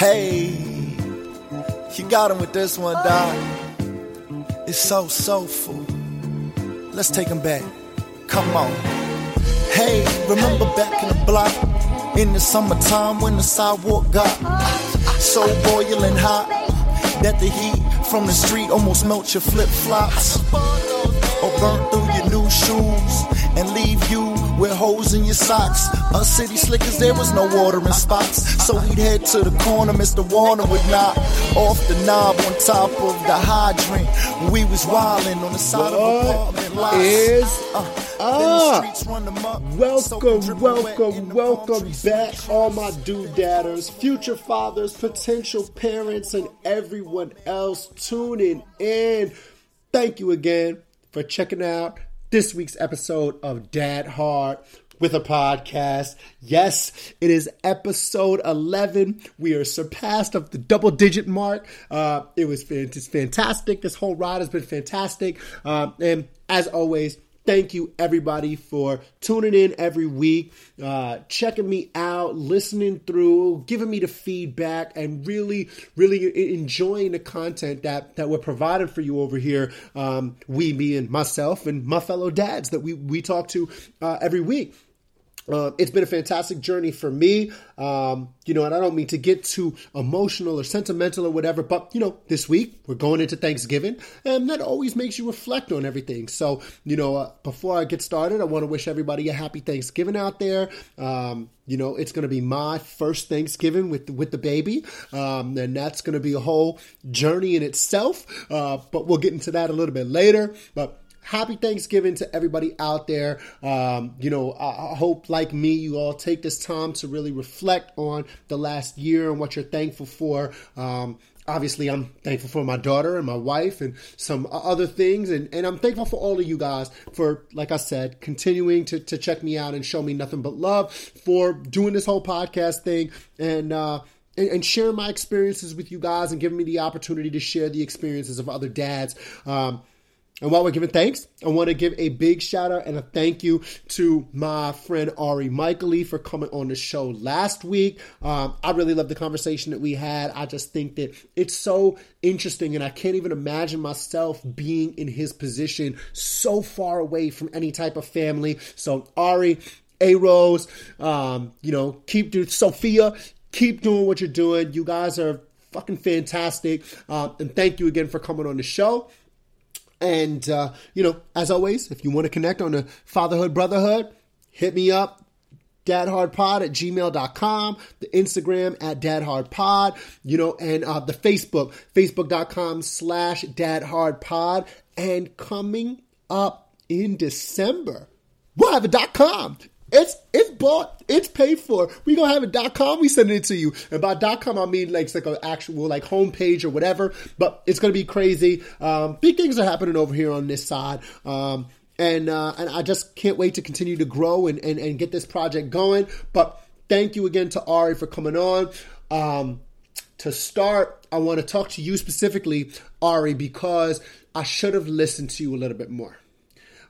Hey, you got him with this one, Doc. It's so soulful. Let's take him back. Come on. Hey, remember back in the block in the summertime when the sidewalk got so boiling hot that the heat from the street almost melt your flip flops or burn through your new shoes and leave you with holes in your socks. Us city slickers, there was no watering spots. So we'd head to the corner, Mr. Warner would knock off the knob on top of the hydrant. We was wildin' on the side of apartment lots. is uh, up? the streets run them up. Welcome, Soaking, dripping wet welcome, welcome back, all my doodadders, future fathers, potential parents, and everyone else tuning in. Thank you again for checking out this week's episode of Dad Hard with a podcast. Yes, it is episode 11. We are surpassed of the double digit mark. Uh, it was fantastic. This whole ride has been fantastic. Um, and as always, thank you everybody for tuning in every week uh, checking me out listening through giving me the feedback and really really enjoying the content that that we're providing for you over here um, we me and myself and my fellow dads that we we talk to uh, every week uh, it's been a fantastic journey for me, um, you know, and I don't mean to get too emotional or sentimental or whatever, but you know, this week we're going into Thanksgiving, and that always makes you reflect on everything. So, you know, uh, before I get started, I want to wish everybody a happy Thanksgiving out there. Um, you know, it's going to be my first Thanksgiving with with the baby, um, and that's going to be a whole journey in itself. Uh, but we'll get into that a little bit later. But happy Thanksgiving to everybody out there. Um, you know, I, hope, like me, you all take this time to really reflect on the last year and what you're thankful for. Um, obviously, I'm thankful for my daughter and my wife and some other things. And, and I'm thankful for all of you guys for, like I said, continuing to, to check me out and show me nothing but love for doing this whole podcast thing. And, uh, and, and share my experiences with you guys and giving me the opportunity to share the experiences of other dads. Um, and while we're giving thanks, I want to give a big shout out and a thank you to my friend Ari Michaely for coming on the show last week. Um, I really love the conversation that we had. I just think that it's so interesting, and I can't even imagine myself being in his position so far away from any type of family. So, Ari, A Rose, um, you know, keep doing Sophia, keep doing what you're doing. You guys are fucking fantastic. Uh, and thank you again for coming on the show. And, uh, you know, as always, if you want to connect on the fatherhood, brotherhood, hit me up. Dadhardpod at gmail.com, the Instagram at dadhardpod, you know, and uh, the Facebook, facebook.com slash dadhardpod. And coming up in December, we'll have a dot com. It's it's bought, it's paid for. We gonna have a dot com. We sending it to you. And by dot com, I mean like it's like an actual like homepage or whatever. But it's gonna be crazy. Um, big things are happening over here on this side. Um, and uh, and I just can't wait to continue to grow and, and and get this project going. But thank you again to Ari for coming on. Um, to start, I want to talk to you specifically, Ari, because I should have listened to you a little bit more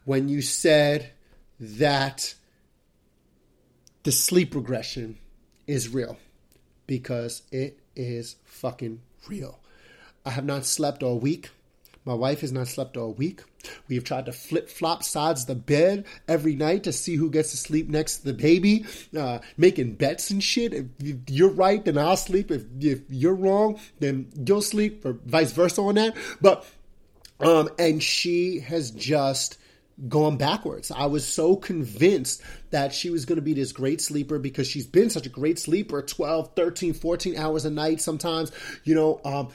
when you said that the sleep regression is real because it is fucking real. I have not slept all week. My wife has not slept all week. We have tried to flip flop sides of the bed every night to see who gets to sleep next to the baby, uh, making bets and shit. If you're right, then I'll sleep. If, if you're wrong, then you'll sleep, or vice versa on that. But, um, and she has just gone backwards. I was so convinced that she was going to be this great sleeper because she's been such a great sleeper 12, 13, 14 hours a night sometimes, you know, um,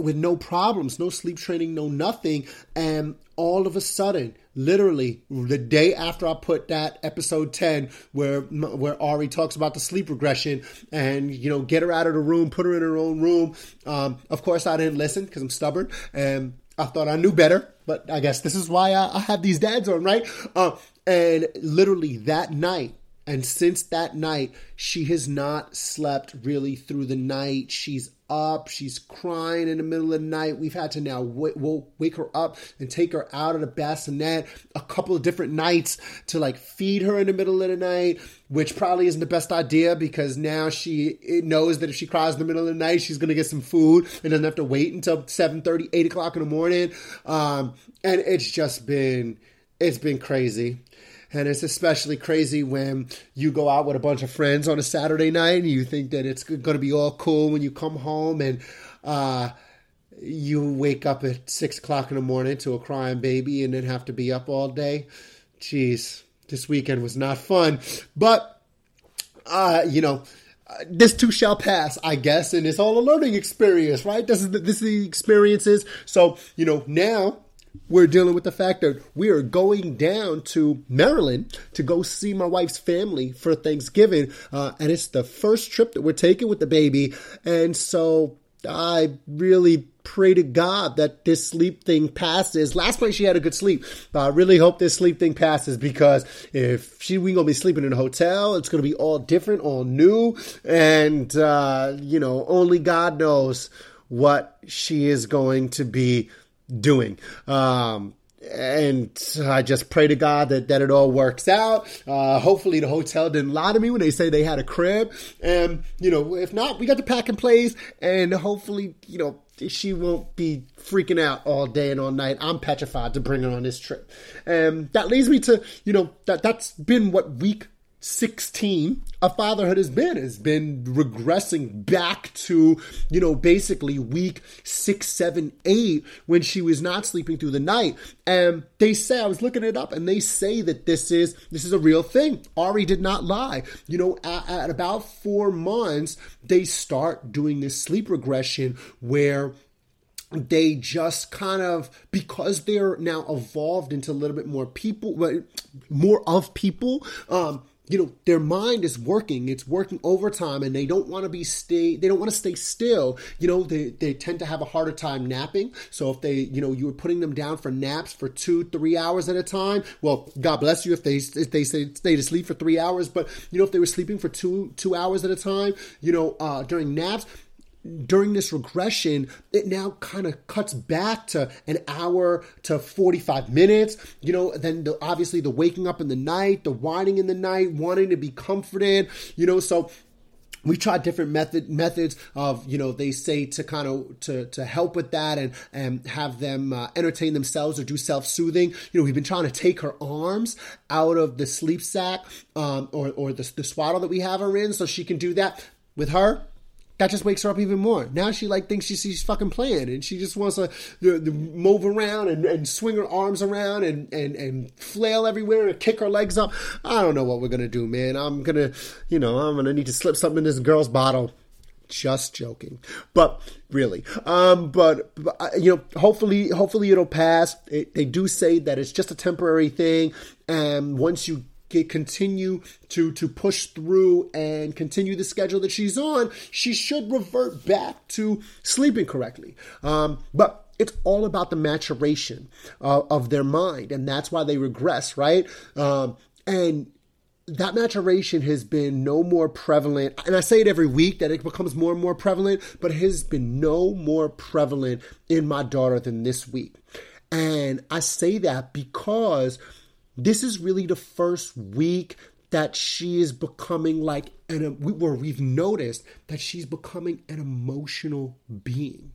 with no problems, no sleep training, no nothing. And all of a sudden, literally the day after I put that episode 10 where where Ari talks about the sleep regression and you know get her out of the room, put her in her own room. Um, of course, I didn't listen because I'm stubborn and I thought I knew better, but I guess this is why I, I have these dads on, right? Uh, and literally that night, and since that night, she has not slept really through the night. She's up. She's crying in the middle of the night. We've had to now w- we'll wake her up and take her out of the bassinet a couple of different nights to like feed her in the middle of the night, which probably isn't the best idea because now she knows that if she cries in the middle of the night, she's to get some food and doesn't have to wait until 7 30, 8 o'clock in the morning. Um, and it's just been, it's been crazy. And it's especially crazy when you go out with a bunch of friends on a Saturday night and you think that it's going to be all cool when you come home and uh, you wake up at six o'clock in the morning to a crying baby and then have to be up all day. Jeez, this weekend was not fun. But, uh, you know, this too shall pass, I guess, and it's all a learning experience, right? This is the, this is the experiences. So you know now we're dealing with the fact that we are going down to Maryland to go see my wife's family for Thanksgiving. Uh, and it's the first trip that we're taking with the baby. And so I really pray to God that this sleep thing passes. Last night she had a good sleep, I really hope this sleep thing passes because if she we gonna be sleeping in a hotel, it's gonna be all different, all new, and uh, you know only God knows what she is going to be doing. Um, and I just pray to God that, that it all works out. Uh, hopefully the hotel didn't lie to me when they say they had a crib. And, you know, if not, we got the pack and plays and hopefully, you know, she won't be freaking out all day and all night. I'm petrified to bring her on this trip. And that leads me to, you know, that that's been what week 16 a fatherhood has been has been regressing back to you know basically week six seven eight when she was not sleeping through the night. And they say i was looking it up and they say that this is this is a real thing. Ari did not lie. You know at, at about four months they start doing this sleep regression where they just kind of because they're now evolved into a little bit more people more of people um you know their mind is working it's working overtime and they don't want to be stay they don't want to stay still. You know they, they tend to have a harder time napping. So if they you know you were putting them down for naps for two three hours at a time well god bless you if they if they stay, stay to sleep for three hours but you know if they were sleeping for two two hours at a time you know uh, during naps during this regression, it now kind of cuts back to an hour to 45 minutes. You know, then the, obviously the waking up in the night, the whining in the night, wanting to be comforted, you know, so we tried different method methods of you know they say to kind of to to help with that and and have them uh, entertain themselves or do self-soothing you know we've been trying to take her arms out of the sleep sack um, or or the, the swaddle that we have her in so she can do that with her that just wakes her up even more. Now she like thinks she, she's fucking playing, and she just wants to, to, to move around and, and, swing her arms around and, and and flail everywhere and kick her legs up. I don't know what we're gonna do, man. I'm gonna, you know, I'm gonna need to slip something in this girl's bottle. Just joking, but really, um, but, but you know, hopefully, hopefully it'll pass. It, they do say that it's just a temporary thing, and once you continue to to push through and continue the schedule that she's on, she should revert back to sleeping correctly. Um, but it's all about the maturation uh, of their mind, and that's why they regress, right? Um, and that maturation has been no more prevalent. And I say it every week that it becomes more and more prevalent, but it has been no more prevalent in my daughter than this week. And I say that because this is really the first week that she is becoming like an where we've noticed that she's becoming an emotional being.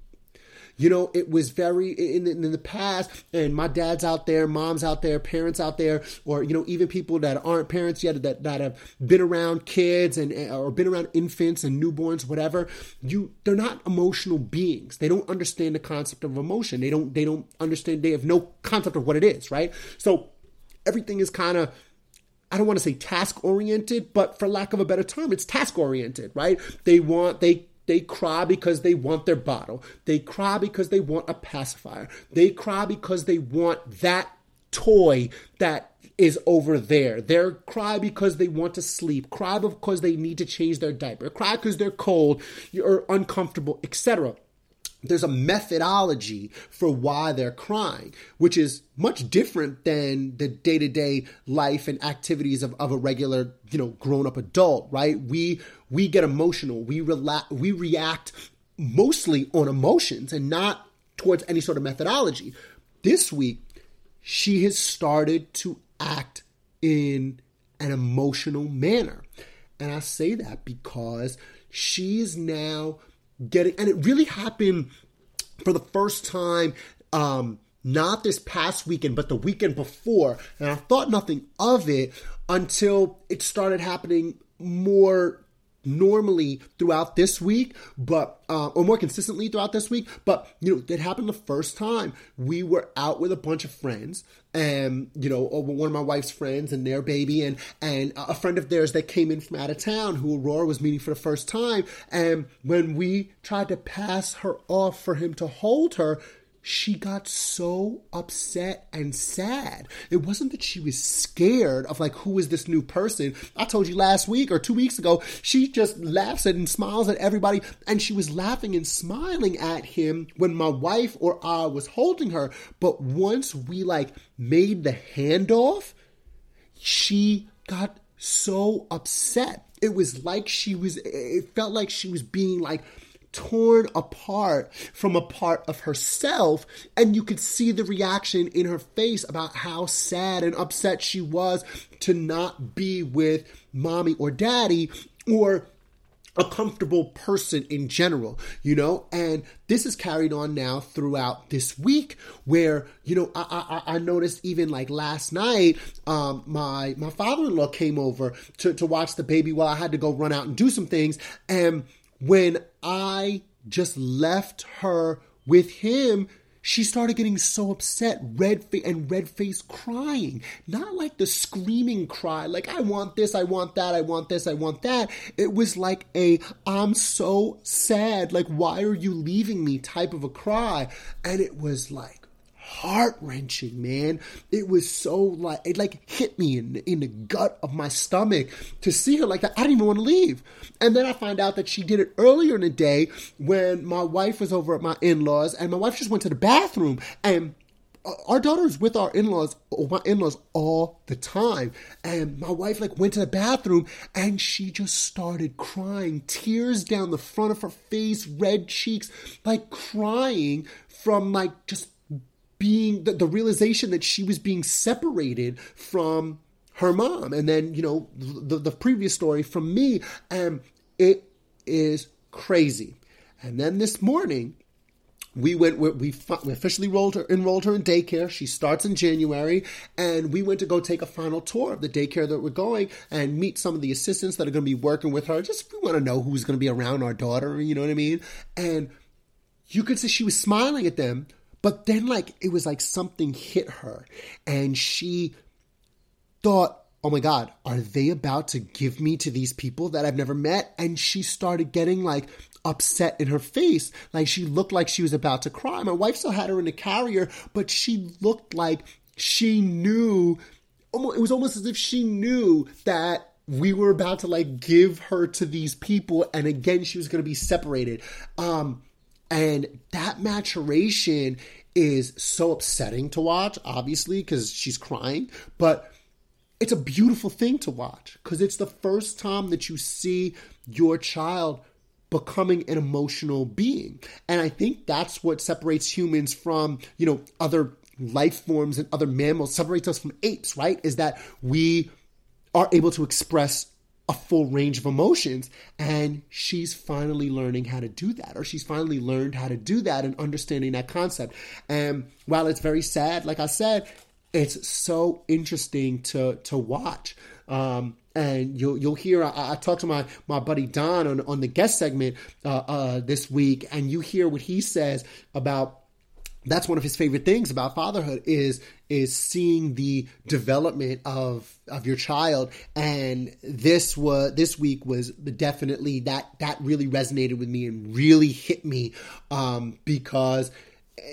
You know, it was very in, in, the past, and my dad's out there, mom's out there, parents out there, or you know, even people that aren't parents yet that, that have been around kids and eh, or been around infants and newborns, whatever. You, they're not emotional beings. They don't understand the concept of emotion. They don't. They don't understand. They have no concept of what it is. Right. So everything is kind of I don't want to say task oriented, but for lack of a better term, it's task oriented, right? They want they they cry because they want their bottle. They cry because they want a pacifier. They cry because they want that toy that is over there. They cry because they want to sleep. Cry because they need to change their diaper. Cry because they're cold or uncomfortable, etc there's a methodology for why they're crying, which is much different than the day to day life and activities of, of a regular, you know, grown up adult, right? We we get emotional, we relax, we react mostly on emotions and not towards any sort of methodology. This week, she has started to act in an emotional manner. And I say that because she is now getting, and it really happened for the first time, um, not this past weekend, but the weekend before. And I thought nothing of it until it started happening more normally throughout this week, but uh, or more consistently throughout this week. But you know, it happened the first time we were out with a bunch of friends, and you know, one of my wife's friends and their baby, and and a friend of theirs that came in from out of town who Aurora was meeting for the first time. And when we tried to pass her off for him to hold her, she got so upset and sad. It wasn't that she was scared of like who is this new person. I told you last week or two weeks ago, she just laughs at and smiles at everybody, and she was laughing and smiling at him when my wife or I was holding her. But once we like made the handoff, she got so upset. It was like she was. It felt like she was being like torn apart from a part of herself. And you could see the reaction in her face about how sad and upset she was to not be with mommy or daddy or a comfortable person in general, you know, and this is carried on now throughout this week, where you know I I, I noticed even like last night, um, my my father in law came over to to watch the baby while I had to go run out and do some things, and when I just left her with him, she started getting so upset, red fa- and red face crying. Not like the screaming cry, like I want this, I want that, I want this, I want that. It was like a I'm so sad, like why are you leaving me type of a cry. And it was like heart wrenching, man. It was so like it like hit me in in the gut of my stomach to see her like that. I didn't even want to leave. And then I find out that she did it earlier in the day when my wife was over at my in laws, and my wife just went to the bathroom and uh, our daughter's with our in-laws my in-laws all the time and my wife like went to the bathroom and she just started crying tears down the front of her face red cheeks like crying from like just being the, the realization that she was being separated from her mom. And then you know the, the previous story from me and it is crazy. And then this morning we went we, we officially rolled her enrolled her in daycare. She starts in january. And we went to go take a final tour of the daycare that we're going and meet some of the assistants that are going to be working with her. Just we want to know who's going to be around our daughter you know what i mean? And you could see she was smiling at them but then, like, it was like something hit her, and she thought, oh my God, are they about to give me to these people that I've never met? And she started getting like upset in her face. Like she looked like she was about to cry. My wife still had her in the carrier, but she looked like she knew. It was almost as if she knew that we were about to like give her to these people and again she was going to be separated um and that maturation is so upsetting to watch, obviously, because she's crying, but it's a beautiful thing to watch because it's the first time that you see your child becoming an emotional being. And I think that's what separates humans from, you know, other life forms and other mammals, separates us from apes, right? Is that we are able to express a full range of emotions and she's finally learning how to do that or she's finally learned how to do that and understanding that concept. And while it's very sad like i said it's so interesting to to watch. Um, and you'll you'll hear I, I talked to my my buddy Don on on the guest segment uh, uh, this week, and you hear what he says about that's one of his favorite things about fatherhood is is seeing the development of of your child. And this was this week was definitely that that really resonated with me and really hit me um, because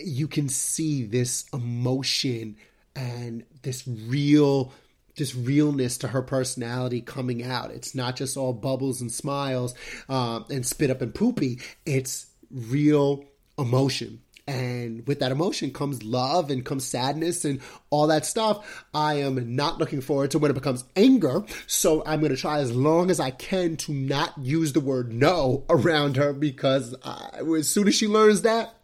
you can see this emotion and this real this realness to her personality coming out. It's not just all bubbles and smiles um, and spit up and poopy. It's real emotion and with that emotion comes love and comes sadness and all that stuff. I am not looking forward to when it becomes anger. So I'm going to try as long as I can to not use the word no around her because I, as soon as she learns that,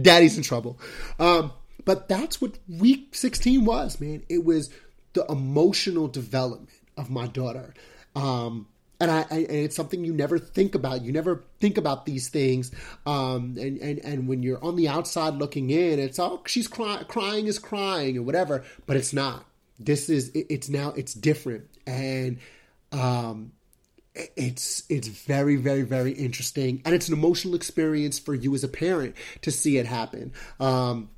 daddy's in trouble. Um, but that's what week 16 was, man. It was the emotional development of my daughter. Um, and I, I, and it's something you never think about. You never think about these things. Um, and, and, and when you're on the outside looking in, it's oh, she's crying, crying is crying or whatever, but it's not. This is, it, it's now, it's different. And, um, it's it's very very very interesting and it's an emotional experience for you as a parent to see it happen um,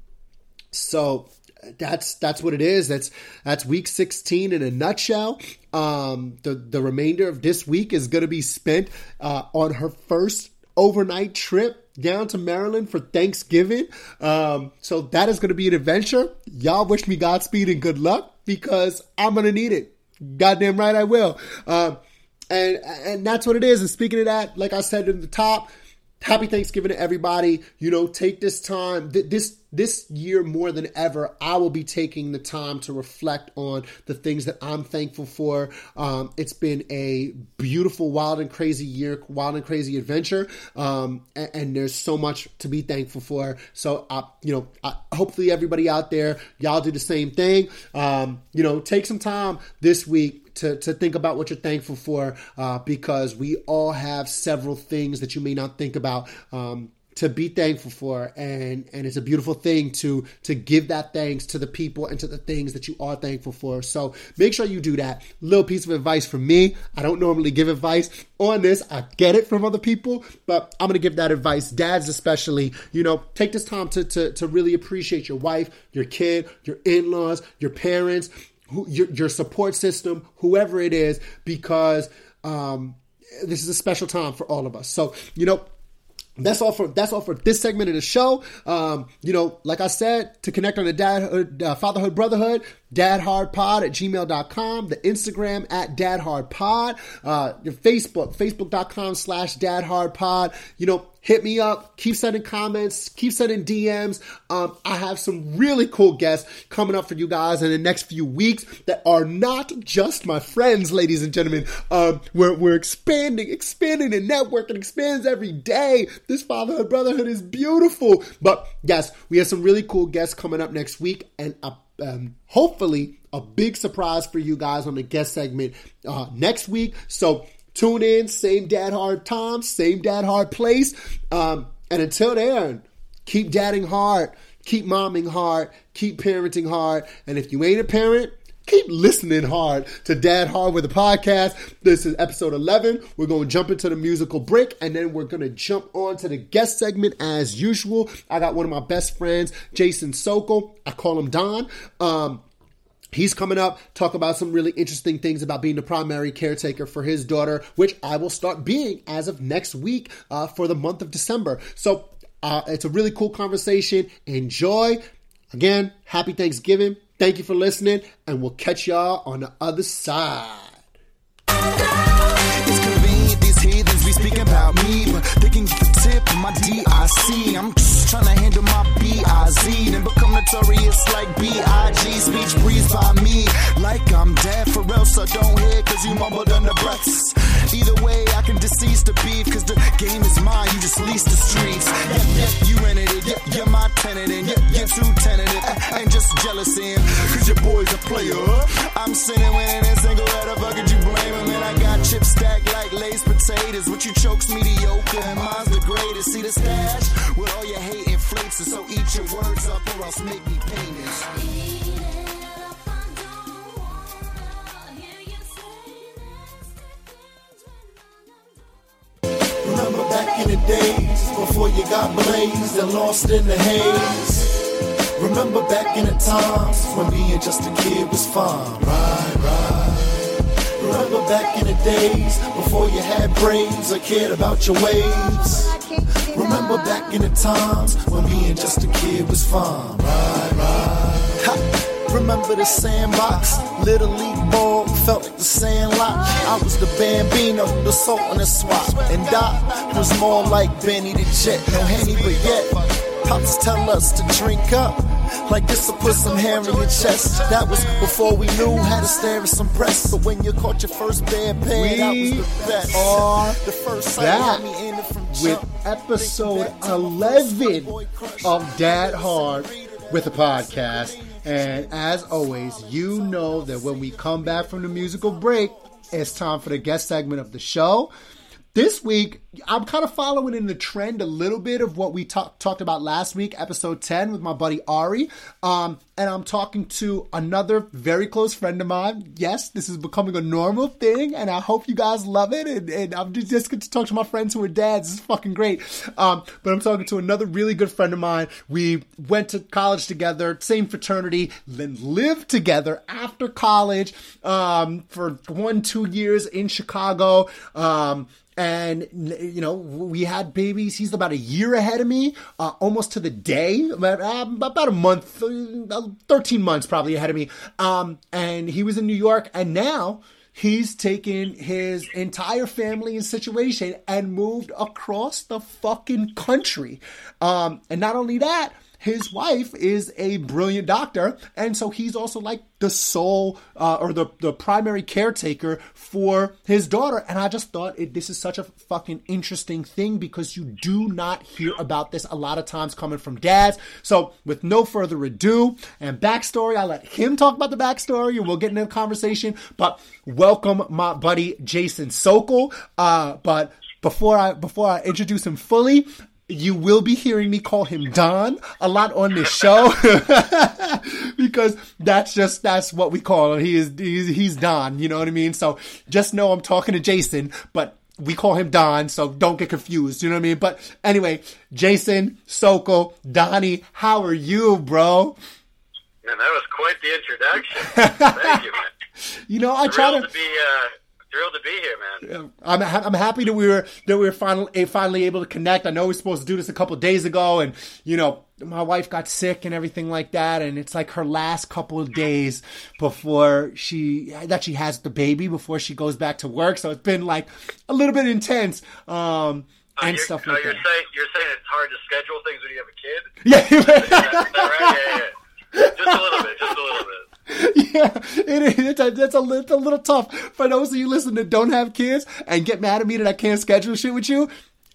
so that's that's what it is. That's that's week 16 in a nutshell. Um, the the remainder of this week is going to be spent uh, on her first overnight trip down to Maryland for Thanksgiving. Um, so that is going to be an adventure. Y'all wish me Godspeed and good luck because I'm going to need it. Goddamn right I will. Um, and and that's what it is. And speaking of that, like I said in the top, happy Thanksgiving to everybody. You know, take this time. This this year more than ever, I will be taking the time to reflect on the things that I'm thankful for. Um, it's been a beautiful, wild and crazy year, wild and crazy adventure, um, and, and, there's so much to be thankful for. So, uh, you know, I, hopefully everybody out there, y'all do the same thing. Um, you know, take some time this week to, to think about what you're thankful for uh, because we all have several things that you may not think about um, to be thankful for. And and it's a beautiful thing to to give that thanks to the people and to the things that you are thankful for. So make sure you do that. Little piece of advice from me. I don't normally give advice on this. I get it from other people but i'm gonna give that advice. Dads especially you know take this time to to, to really appreciate your wife your kid your in-laws your parents who, your, your support system, whoever it is, because um, this is a special time for all of us. So, you know, that's all for that's all for this segment of the show. Um, you know, like I said, to connect on the dadhood, uh, fatherhood, brotherhood, dadhardpod at gmail.com, the Instagram at dadhardpod, uh, your Facebook, facebook.com slash dadhardpod. You know, hit me up, keep sending comments, keep sending DMs. Um, I have some really cool guests coming up for you guys in the next few weeks that are not just my friends, ladies and gentlemen. Um, we're, we're expanding, expanding the network and expands every day. This fatherhood, brotherhood is beautiful. But yes, we have some really cool guests coming up next week and a um, hopefully a big surprise for you guys on the guest segment uh, next week. So tune in, same dad hard time, same dad hard place. Um, and until then, keep dadding hard, keep momming hard, keep parenting hard. And if you ain't a parent, keep listening hard to Dad Hard with the podcast. This is episode 11. We're going to jump into the musical break and then we're going to jump on to the guest segment as usual. I got one of my best friends, Jason Sochol. I call him Don. Um, He's coming up, talk about some really interesting things about being the primary caretaker for his daughter, which I will start being as of next week uh, for the month of December. So uh, it's a really cool conversation. Enjoy. Again, happy Thanksgiving. Thank you for listening, and we'll catch y'all on the other side. It's convenient these heathens be speaking about me, but they can get the tip of my DIC. I'm just trying to handle my BIZ, become notorious like BIG. Speech breathed by me like I'm dead for real, so don't hear cause you mumbled under breaths. Either way, I can decease the beef, cause the game is mine, you just lease the streets. Yeah, yeah, you rented it, yeah, you're my tenant, and yeah, you're too tentative. Eh, I ain't just jealous in, cause your boy's a player. I'm sitting winning and single, the fuck you blame him? And I got chips stacked like Lay's potatoes. What you chokes mediocre, and mine's the greatest. See the stash? With all your hate inflates, and so eat your words up or else make me painless. Back in the days before you got blazed and lost in the haze. Remember back in the times when being just a kid was fun. Right, right. Remember back in the days before you had brains or cared about your waves. Remember back in the times when being just a kid was fun. Right, right. Ha. Remember the sandbox, little league ball felt like the sandlot. I was the bambino, the salt and the swap, and Doc was more like Benny the Jet. No Henny, but yet Pops tell us to drink up. Like this will put some hair in your chest. That was before we knew how to stare at some breasts. But when you caught your first bad pair, that was the best. are the first back time you had me in it from with episode Think back to 11 of Dad Hard with the podcast. And as always, you know that when we come back from the musical break, it's time for the guest segment of the show. This week, I'm kind of following in the trend a little bit of what we talk, talked about last week, episode 10, with my buddy Ari. Um, and I'm talking to another very close friend of mine. Yes, this is becoming a normal thing, and I hope you guys love it. And, and I'm just, just going to talk to my friends who are dads. This is fucking great. Um, but I'm talking to another really good friend of mine. We went to college together, same fraternity, then lived together after college um, for one, two years in Chicago. Um, and you know we had babies. He's about a year ahead of me uh, almost to the day about, um, about a month uh, 13 months probably ahead of me. Um, and he was in new york and now he's taken his entire family and situation and moved across the fucking country. Um, and not only that his wife is a brilliant doctor, and so he's also like the sole uh, or the, the primary caretaker for his daughter. And I just thought it, this is such a fucking interesting thing because you do not hear about this a lot of times coming from dads. So, with no further ado and backstory, I'll let him talk about the backstory and we'll get into the conversation. But welcome, my buddy Jason Sochol. Uh, but before I before I introduce him fully, you will be hearing me call him Don a lot on this show because that's just that's what we call him. He is he's, he's Don, you know what I mean? So just know I'm talking to Jason, but we call him Don, so don't get confused, you know what I mean? But anyway, Jason, Sochol, Donnie, how are you, bro? Man, that was quite the introduction. Thank you, man. You know, I try to to be uh, thrilled to be here, man. I'm ha- I'm happy that we were that we were finally finally able to connect. I know we were supposed to do this a couple days ago, and you know my wife got sick and everything like that, and it's like her last couple of days before she that she has the baby before she goes back to work. So it's been like a little bit intense, um, Uh, and you're, stuff uh, like you're that. saying you're saying it's hard to schedule things when you have a kid. Yeah. that, right? Yeah, yeah, yeah. Just a little bit. Just a little bit. yeah, it is. It's a, it's, a, it's a little tough for those of you listening that don't have kids and get mad at me that I can't schedule shit with you.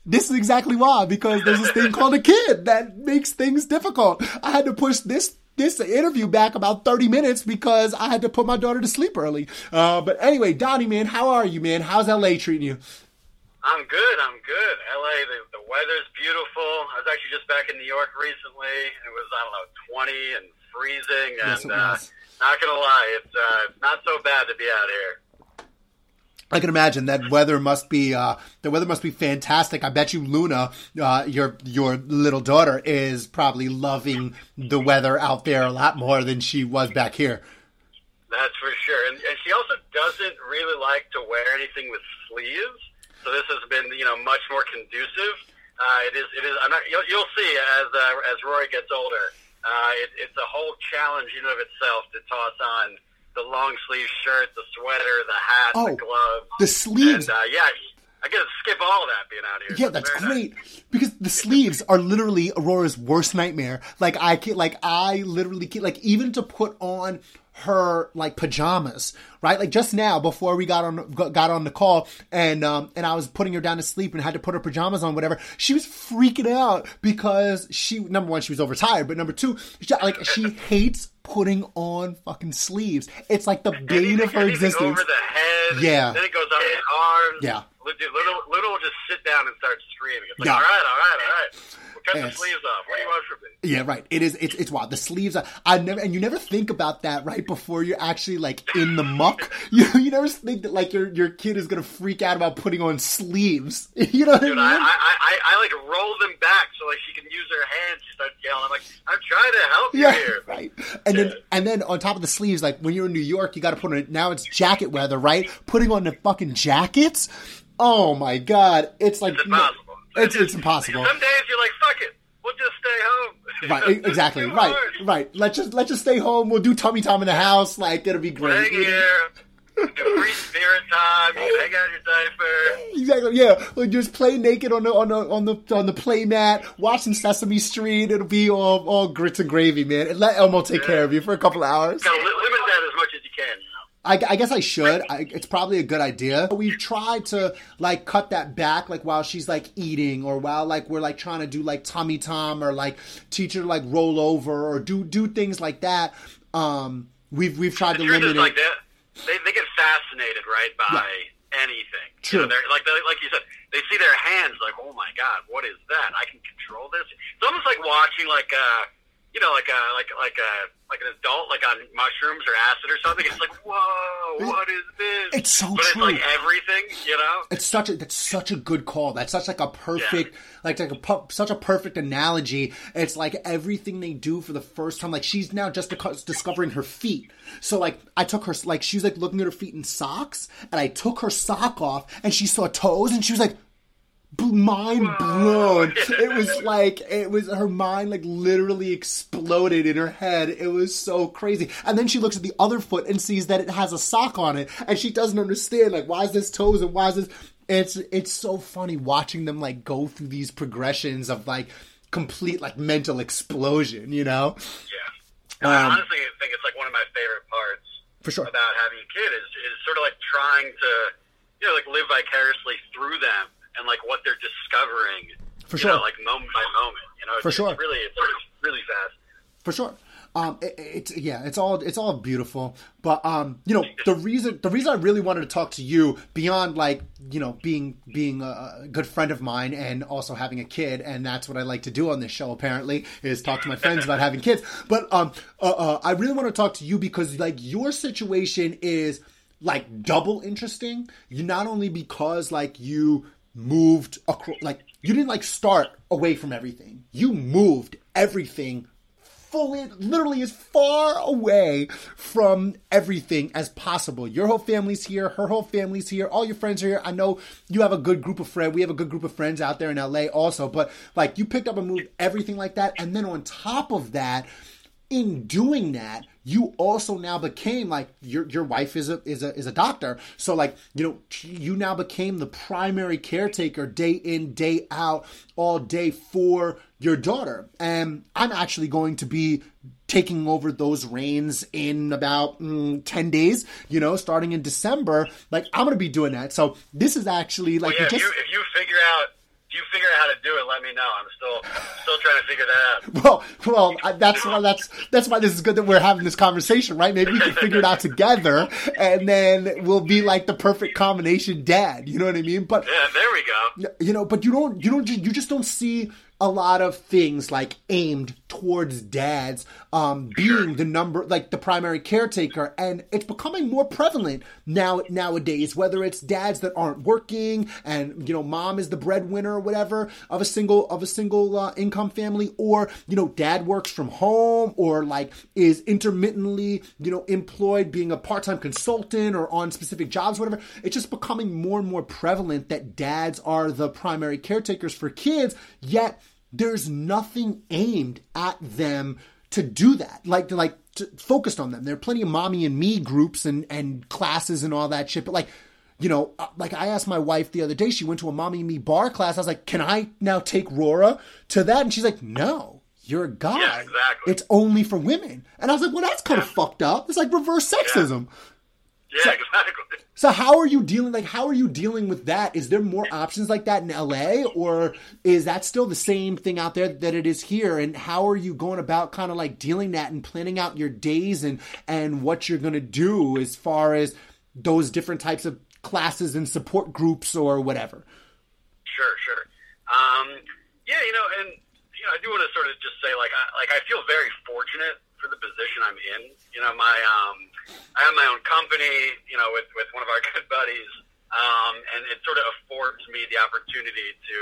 This is exactly why, because there's this thing called a kid that makes things difficult. I had to push this this interview back about 30 minutes because I had to put my daughter to sleep early. Uh, but anyway, Donnie, man, how are you, man? How's LA treating you? I'm good. I'm good. LA, the, the weather's beautiful. I was actually just back in New York recently. It was I don't know 20 and freezing, Yes, and it uh. Not gonna lie, it's uh, not so bad to be out here. I can imagine that weather must be uh, the weather must be fantastic. I bet you Luna, uh, your your little daughter, is probably loving the weather out there a lot more than she was back here. That's for sure. And, and she also doesn't really like to wear anything with sleeves. So this has been, you know, much more conducive. Uh, it is. It is. I'm not. You'll, you'll see as uh, as Rory gets older. Uh, it, it's a whole challenge in and of itself to toss on the long sleeve shirt, the sweater, the hat, Oh, the gloves, the sleeves. And uh, yeah, I get to skip all that being out here. Yeah, So that's nice. great because the sleeves are literally Aurora's worst nightmare. Like I can, like I literally can, like even to put on her like pajamas, right? Like just now before we got on got on the call and um and I was putting her down to sleep and had to put her pajamas on whatever. She was freaking out because she number one she was overtired, but number two, she, like she hates putting on fucking sleeves. It's like the bane of her existence. over the head. Yeah. Then it goes on the arms. Yeah. Little, little, little will just sit down and start screaming. It's like, Yeah. all right, all right, all right. Cut the sleeves off. What do you want from me? Yeah, right. It is. It's it's wild. The sleeves. Are, I never and you never think about that right before you're actually like in the muck. You you never think that like your your kid is gonna freak out about putting on sleeves. You know what Dude, I I, mean? I, I, I like roll them back so like she can use her hands. She starts yelling. I'm like, I'm trying to help you yeah, here. right. And then and then on top of the sleeves, like when you're in New York, you got to put on. Now it's jacket weather, right? Putting on the fucking jackets. Oh my god, it's like It's impossible. It's it's impossible days you're like, fuck it. We'll just stay home. Right, exactly. Right, right. Let's just let's just stay home. We'll do tummy time in the house. Like it'll be great. Hang here. Free spirit time. You hang out your diaper. Exactly. Yeah. Like just play naked on the on the on the on the play mat. Watch some Sesame Street. It'll be all all grits and gravy, man. And let Elmo take care of you for a couple hours. Gotta li- limit that as much as you can. You know? I, I guess I should. I, it's probably a good idea. We've tried to like cut that back, like while she's like eating, or while like we're like trying to do like tummy tom, or like teach her to like roll over, or do do things like that. Um, we've we've tried The to limit like it. that, they they get fascinated, right, by anything. True. You know, they're, like they, like you said, they see their hands, like, oh my god, what is that? I can control this. It's almost like watching like uh, you know, like a like like a like an adult, like on mushrooms or acid or something. It's like, whoa, what is this? It's so but true. it's like everything, you know. It's such a that's such a good call. That's such like a perfect like like a such a perfect analogy. It's like everything they do for the first time. Like she's now just discovering her feet. So like I took her like she was like looking at her feet in socks, and I took her sock off, and she saw toes, and she was like. Mind blown. It was like it was her mind like literally exploded in her head. It was so crazy. And then she looks at the other foot and sees that it has a sock on it, and she doesn't understand like why is this toes and why is this it's it's so funny watching them like go through these progressions of like complete like mental explosion, you know? Yeah. I Um, honestly think it's like one of my favorite parts For sure. about having a kid is is sort of like trying to you know like live vicariously through them and like what they're discovering. For sure. know, like moment by moment. You know, it's, For sure. It's really, it's really fast. For sure. Um, it, it's yeah, it's all it's all beautiful, but um, you know the reason the reason I really wanted to talk to you beyond like you know being being a, a good friend of mine and also having a kid, and that's what I like to do on this show. Apparently, is talk to my friends about having kids. But um, uh, uh, I really want to talk to you because like your situation is like double interesting. You not only because like you moved across, like you didn't like start away from everything. You moved everything fully, literally as far away from everything as possible. Your whole family's here, her whole family's here, all your friends are here. I know you have a good group of friends. We have a good group of friends out there in LA also, but like you picked up and moved everything like that. And then on top of that, in doing that, you also now became like your your wife is a is a is a doctor. So like, you know, you now became the primary caretaker day in, day out, all day for your daughter. And I'm actually going to be taking over those reins in about mm, 10 days, you know, starting in December. Like I'm going to be doing that. So this is actually like Well, yeah, just if you if you figure out if you figure out how to do it, let me know. I'm still still trying to figure that out. Well, well, that's why that's that's why this is good that we're having this conversation, right? Maybe we can figure it out together, and then we'll be like the perfect combination dad. You know what I mean? But Yeah, there we go. you know, but you don't, you don't, you just don't see a lot of things like aimed towards dads um, being the number, like the primary caretaker, and it's becoming more prevalent now nowadays. Whether it's dads that aren't working, and you know, mom is the breadwinner or whatever of a single of a single uh, income family, or you know, dad works from home, or like is intermittently you know employed, being a part time consultant or on specific jobs, whatever. It's just becoming more and more prevalent that dads are the primary caretakers for kids, yet there's nothing aimed at them to do that. Like, like to, focused on them. There are plenty of mommy and me groups and and classes and all that shit. But like, you know, uh, like I asked my wife the other day. She went to a mommy and me bar class. I was like, "Can I now take Rora to that?" And she's like, "No." You're a guy. Yeah, exactly. It's only for women. And I was like, well, that's kind of fucked up. It's like reverse sexism. Yeah, exactly. So how are you dealing like how are you dealing with that? Is there more options like that in LA or is that still the same thing out there that it is here and how are you going about kind of like dealing that and planning out your days and and what you're going to do as far as those different types of classes and support groups or whatever? Sure, sure. Um, yeah, you know, and you know, I do want to sort of just say, like, I, like I feel very fortunate for the position I'm in. You know, my um, I have my own company. You know, with with one of our good buddies, um, and it sort of affords me the opportunity to,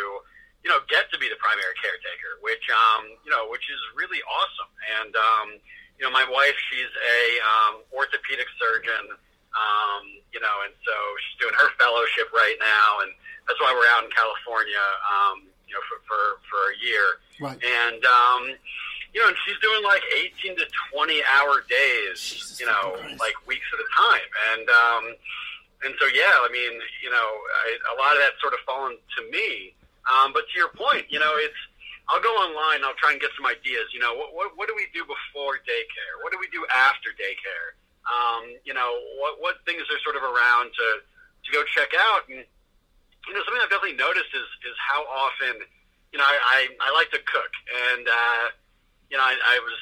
you know, get to be the primary caretaker, which um, you know, which is really awesome. And um, you know, my wife, she's a um, orthopedic surgeon. Um, you know, and so she's doing her fellowship right now, and that's why we're out in California. Um, you know, for for, for a year. Right. And um, you know, and she's doing like 18 to 20 hour days, Jesus you know, like weeks at a time. And, um, and so, yeah, I mean, you know, I, a lot of that sort of fallen to me. Um, but to your point, you know, it's, I'll go online. I'll try and get some ideas. You know, what, what, what do we do before daycare? What do we do after daycare? Um, you know, what, what things are sort of around to, to go check out? And, you know, something I've definitely noticed is, is how often, you know, I, I, I like to cook. And, uh, you know, I, I was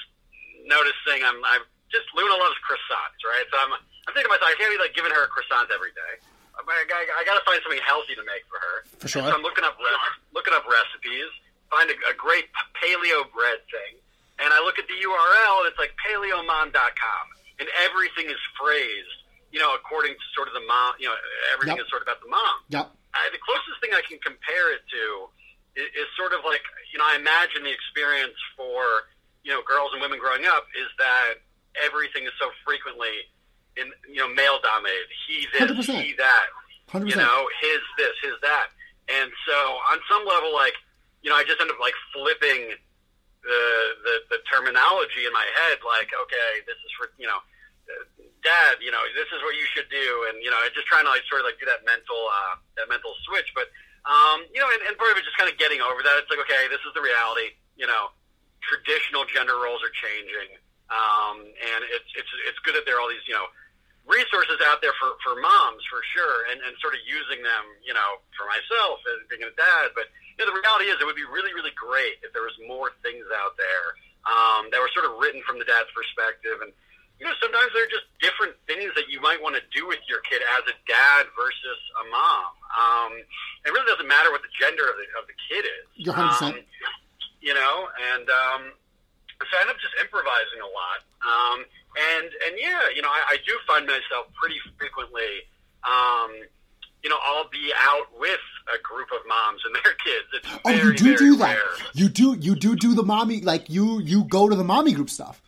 noticing I'm, I'm just, Luna loves croissants, right? So I'm, I'm thinking to myself, I can't be like giving her a croissant every day. I, I, I got to find something healthy to make for her. For sure. So I'm looking up, looking up recipes, find a, a great paleo bread thing. And I look at the URL and it's like paleomom.com. And everything is phrased, you know, according to sort of the mom, you know, everything Yep. is sort of about the mom. Yep. I, the closest thing I can compare it to is, is sort of like you know I imagine the experience for you know girls and women growing up is that everything is so frequently in you know male dominated. He this, 100%. he that. 100%. You know his this, his that. And so on some level, like you know, I just end up like flipping the the, the terminology in my head. Like, okay, this is for you know dad, you know, this is what you should do, and you know, just trying to like sort of like do that mental uh, that mental switch. But um, you know, and, and part of it just kind of getting over that. It's like, okay, this is the reality. You know, traditional gender roles are changing, um, and it's it's it's good that there are all these you know resources out there for for moms for sure, and and sort of using them, you know, for myself as being a dad. But you know, the reality is, it would be really really great if there was more things out there um, that were sort of written from the dad's perspective and you know, sometimes there are just different things that you might want to do with your kid as a dad versus a mom. Um, it really doesn't matter what the gender of the, of the kid is. 100%. Um, you know, and um, so I end up just improvising a lot. Um, and and yeah, you know, I, I do find myself pretty frequently. Um, you know, I'll be out with a group of moms and their kids. It's Oh, you do very do that. rare. You do you do do the mommy like you you go to the mommy group stuff.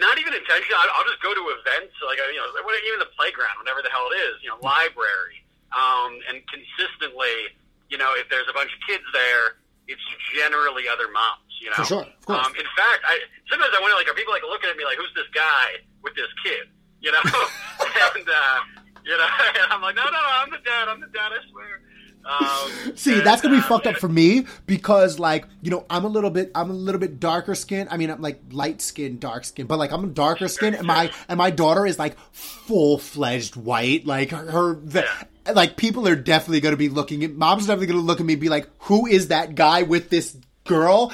not even intentional. I'll, I'll just go to events, like you know, even the playground, whatever the hell it is, you know, library, um, and consistently, you know, if there's a bunch of kids there, it's generally other moms. You know, For sure, of course. Um, in fact, I sometimes I wonder, like, are people like looking at me like, who's this guy with this kid? You know, and uh, you know, and I'm like, no, no, no, I'm the dad. I'm the dad. I swear. Um, See, and, that's gonna be uh, fucked up for me because, like, you know, I'm a little bit, I'm a little bit darker skin. I mean, I'm like light skin, dark skin, but like I'm darker skin, and my and my daughter is like full fledged white. Like her, her the, like people are definitely gonna be looking at. Mom's definitely gonna look at me, and be like, "Who is that guy with this girl?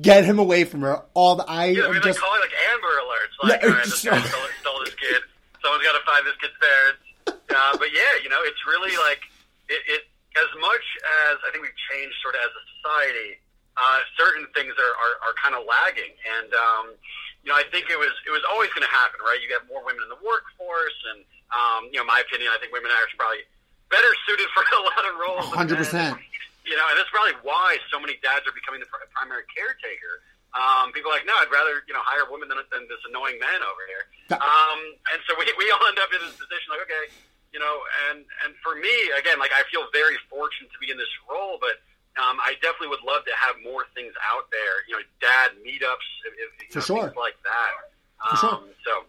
Get him away from her." All the I Yeah, am we just like call it like Amber Alerts. Like, Yeah, all right, this guy stole, stole this kid. Someone's got to find this kid's parents. Uh, but yeah, you know, it's really like it, it. As much as I think we've changed sort of as a society, uh, certain things are, are, are kind of lagging, and um, you know, I think it was it was always going to happen, right? You have more women in the workforce, and um, you know, my opinion, I think women are probably better suited for a lot of roles. hundred percent. You know, and that's probably why so many dads are becoming the primary caretaker. Um, people are like, no, I'd rather you know hire a woman than, than this annoying man over here. Um, and so we, we all end up in this position, like, okay, you know, and and for me, again, like I feel very fortunate to be in this role, but um, I definitely would love to have more things out there. You know, dad meetups, if, if, you For know, sure. things like that. For sure. Um, So.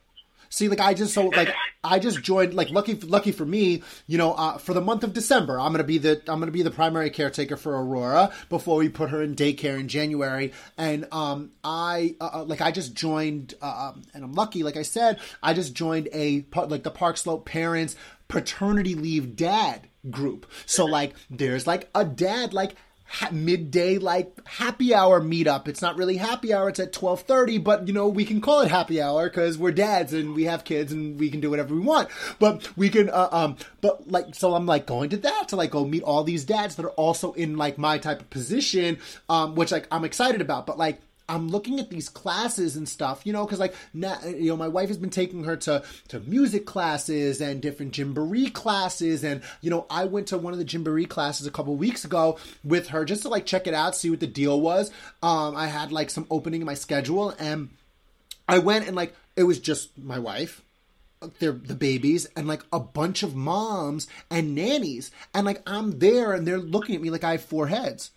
See, like I just so like I just joined. Like lucky, lucky for me, you know, uh, for the month of December, I'm gonna be the I'm gonna be the primary caretaker for Aurora before we put her in daycare in January. And um, I uh, uh, like I just joined, uh, um, and I'm lucky. Like I said, I just joined a like the Park Slope parents paternity leave dad group. So like there's like a dad like ha- midday like happy hour meetup. It's not really happy hour. It's at twelve thirty, but you know we can call it happy hour because we're dads and we have kids and we can do whatever we want. But we can, uh, um, but like so I'm like going to that to like go meet all these dads that are also in like my type of position, um, which like I'm excited about. But like I'm looking at these classes and stuff, you know, because like now, you know, my wife has been taking her to to music classes and different jamboree classes, and you know, I went to one of the jamboree classes a couple weeks ago with her just to like check it out, see what the deal was. Um, I had like some opening in my schedule, and I went and like it was just my wife, they're the babies and like a bunch of moms and nannies. And like i'm there and they're looking at me like i have four heads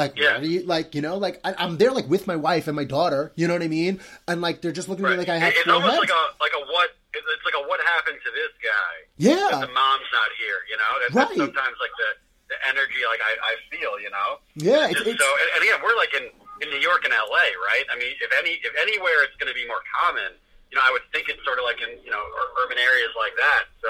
Like, Yeah. what are you, like you know, like I, I'm there like with my wife and my daughter. You know what I mean? And like they're just looking at me like I have it's almost like a like a what it's it's like a what happened to this guy. Yeah. The mom's not here. You know, that's, Right. that's sometimes like the the energy like I, I feel. You know. Yeah, it's- it's- so and, and again, we're like in in New York and L.A. Right? I mean, if any if anywhere it's going to be more common. You know, I would think it's sort of like in you know urban areas like that. So,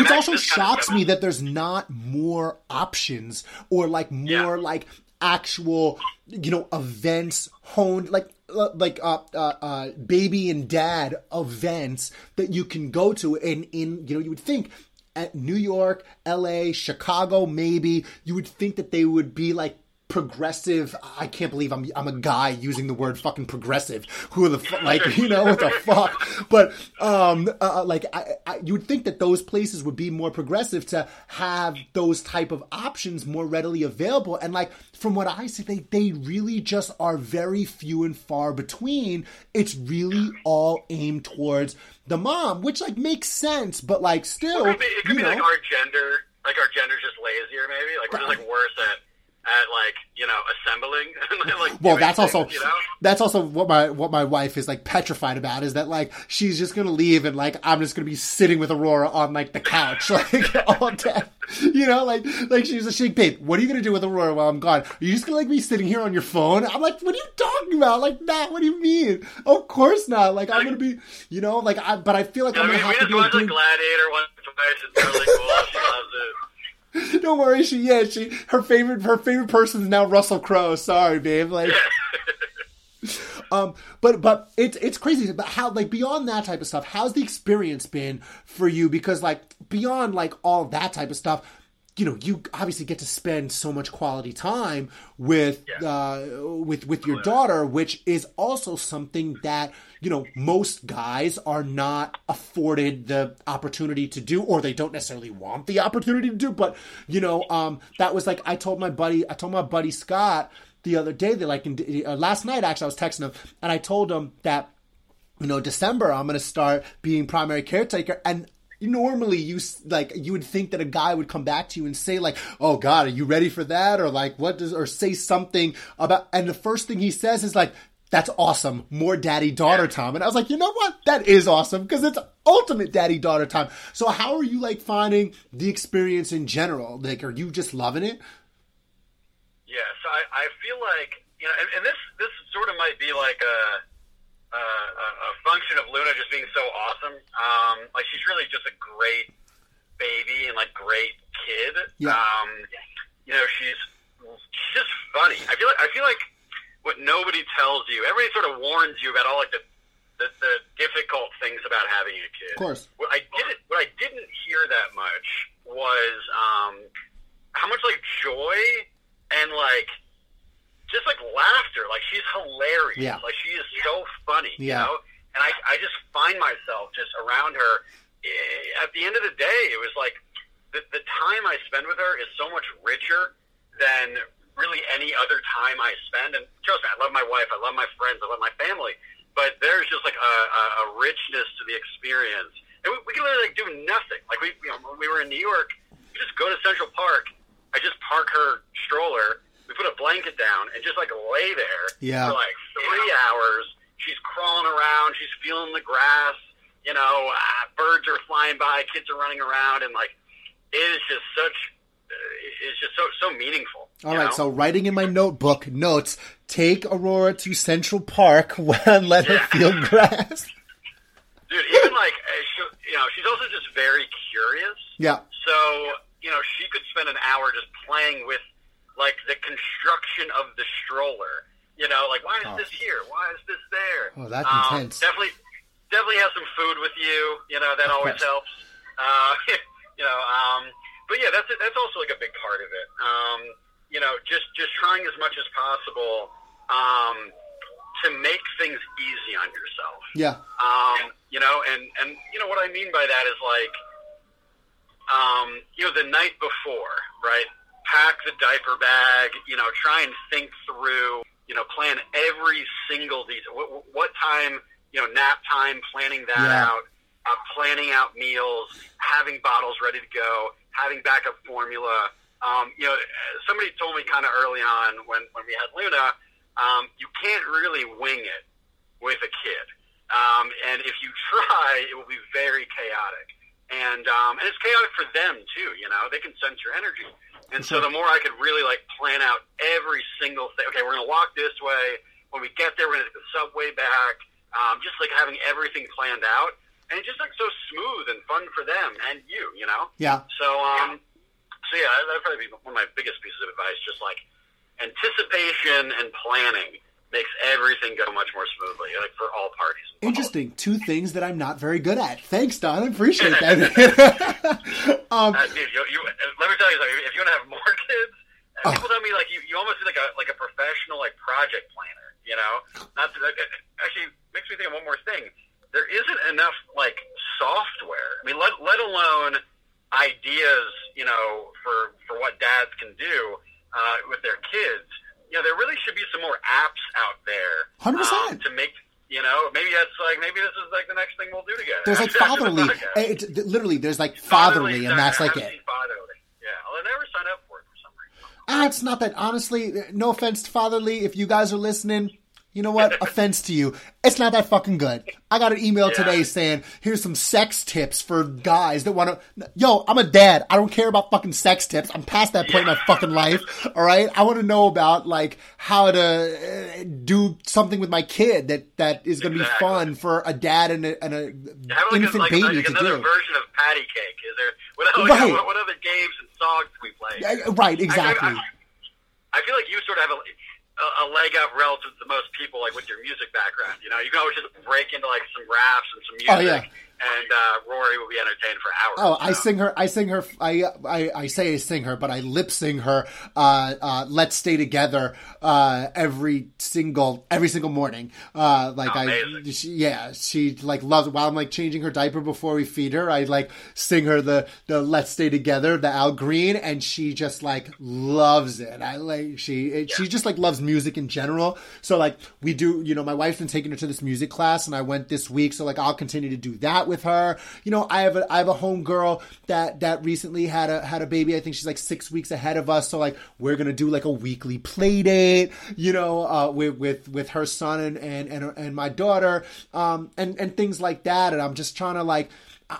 Which also this kind of shocks me that there's not more options or like more Yeah. like actual, you know, events honed like like uh, uh, uh, baby and dad events that you can go to and in you know you would think at New York, L.A., Chicago, maybe you would think that they would be like progressive. I can't believe I'm I'm a guy using the word fucking progressive. Who the fuck, like you know what the fuck? But um, uh, like I, I, you would think that those places would be more progressive to have those type of options more readily available. And like from what I see, they they really just are very few and far between. It's really all aimed towards the mom, which like makes sense, but like still, It could be, it could be know, like our gender, like our gender's just lazier, maybe. Like we're just like worse at at like you know assembling. like Well, that's also you know. that's also what my what my wife is like petrified about is that like she's just gonna leave and like I'm just gonna be sitting with Aurora on like the couch like all day, you know, like like she's a she's like, babe, what are you gonna do with Aurora while I'm gone? Are you just gonna like be sitting here on your phone? I'm like, what are you talking about? Like, nah, what do you mean? Of course not. Like I'm gonna be, you know, like I but I feel like I'm mean, gonna we have to just be like, watched like doing- Gladiator once or twice. It's really cool. She loves it. don't worry, she yeah she her favorite her favorite person is now Russell Crowe. Sorry, babe, like. Um, but but it's it's crazy. But how like beyond that type of stuff, how's the experience been for you? Because like beyond like all that type of stuff, you know, you obviously get to spend so much quality time with uh, with with your daughter, which is also something that you know most guys are not afforded the opportunity to do, or they don't necessarily want the opportunity to do. But you know, um, that was like I told my buddy, I told my buddy Scott the other day that like in, uh, last night actually I was texting him and I told him that you know December I'm going to start being primary caretaker and normally you like you would think that a guy would come back to you and say like oh god are you ready for that? or like what does or say something about and the first thing he says is like that's awesome. More daddy daughter time. And I was like you know what? That is awesome because it's ultimate daddy daughter time. So how are you like finding the experience in general? Like are you just loving it? Yeah, so I, I feel like you know, and, and this this sort of might be like a, a a function of Luna just being so awesome. Um, like she's really just a great baby and like great kid. Yeah. Um, you know, she's she's just funny. I feel like I feel like what nobody tells you, everybody sort of warns you about all like the the, the difficult things about having a kid. Of course. What I didn't what I didn't hear that much was um, how much like joy and like just like laughter. Like she's hilarious. Yeah. Like she is so funny. Yeah. You know? And I I just find myself just around her. Eh, At the end of the day, it was like the the time I spend with her is so much richer than really any other time I spend. And trust me, I love my wife, I love my friends, I love my family. But there's just like a, a, a richness to the experience. And we, we can literally like do nothing. Like we, you know, when we were in New York, we just go to Central Park. I just park her stroller. We put a blanket down and just like lay there Yeah. for like three hours. She's crawling around. She's feeling the grass. You know, uh, birds are flying by. Kids are running around, and like it is just such. Uh, it's just so so meaningful. All right, know? so writing in my notebook notes: take Aurora to Central Park and let her feel grass. dude, even like uh, she, you know, she's also just very curious. Yeah, So, you know, she could spend an hour just playing with like the construction of the stroller. You know, like why is Oh. this here? Why is this there? Oh, that's Um, intense. Definitely, definitely have some food with you. You know, that Of always course. helps. Uh, you know, um, but yeah, that's that's also like a big part of it. Um, you know, just just trying as much as possible um, to make things easy on yourself. yeah, Um, you know, and and you know what I mean by that is like, um, you know, the night before, right? Pack the diaper bag. You know, try and think through. You know, plan every single detail. What, what time? You know, nap time. Planning that Yeah. out. Uh, planning out meals. Having bottles ready to go. Having backup formula. um, you know, somebody told me kind of early on when when we had Luna, um, you can't really wing it with a kid, um, and if you try, it will be very chaotic. And um, and it's chaotic for them too. You know, they can sense your energy. And so the more I could really like plan out every single thing. Okay, we're gonna walk this way. When we get there, we're gonna take the subway back. Um, just like having everything planned out, and it's just like so smooth and fun for them and you. You know. Yeah. So um, so yeah, that'd probably be one of my biggest pieces of advice. Just like anticipation and planning makes everything go much more smoothly, like for all parties. Interesting. Two things that I'm not very good at. Thanks, Don. I appreciate that. um, Uh, dude, you, you, let me tell you something. If you want to have more kids, uh, people tell me like you, you almost like a like a professional like project planner. You know, not to, like, it actually makes me think of one more thing. There isn't enough like software. I mean, let let alone ideas. You know, for for what dads can do uh, with their kids. You know, there really should be some more apps out there 100%. um, to make. You know, maybe that's like maybe this is like the next thing we'll do together. there's like fatherly. It's, literally, there's like fatherly, and that's like it. Fatherly. Yeah, well, I never signed up for it for some reason. Ah, it's not that. Honestly, no offense to fatherly. If you guys are listening, you know what? offense to you. It's not that fucking good. I got an email Yeah. today saying, "Here's some sex tips for guys that want to." Yo, I'm a dad. I don't care about fucking sex tips. I'm past that point in my fucking life. All right. I want to know about like how to uh, do something with my kid that that is going to Exactly. be fun for a dad and a, and a like, infant like, baby like to another do. version of patty cake. Is there what, what, Right. what, what other games and songs we play? Yeah, Right. I- Exactly. I, I feel like you sort of have a, a, a leg up relative to most people, like with your music background. You know, you can always just break into like some raps and some music, Oh, yeah. And uh, Rory will be entertained for hours. Oh, I sing her. I sing her. I I, I say I sing her, but I lip sing her. Uh, uh, Let's stay together. Uh, every single every single morning. Uh, like I, she, yeah, she like loves while I'm like changing her diaper before we feed her. I like sing her the the Let's stay together, the Al Green, and she just like loves it. I like she it, she just like loves music in general. So like we do, you know, my wife's been taking her to this music class, and I went this week. So like I'll continue to do that with her. You know, I have a I have a home girl that that recently had a had a baby. I think she's like six weeks ahead of us. So like we're gonna do like a weekly play date. You know, uh, with with with her son and and and, and my daughter, um, and and things like that. And I'm just trying to like.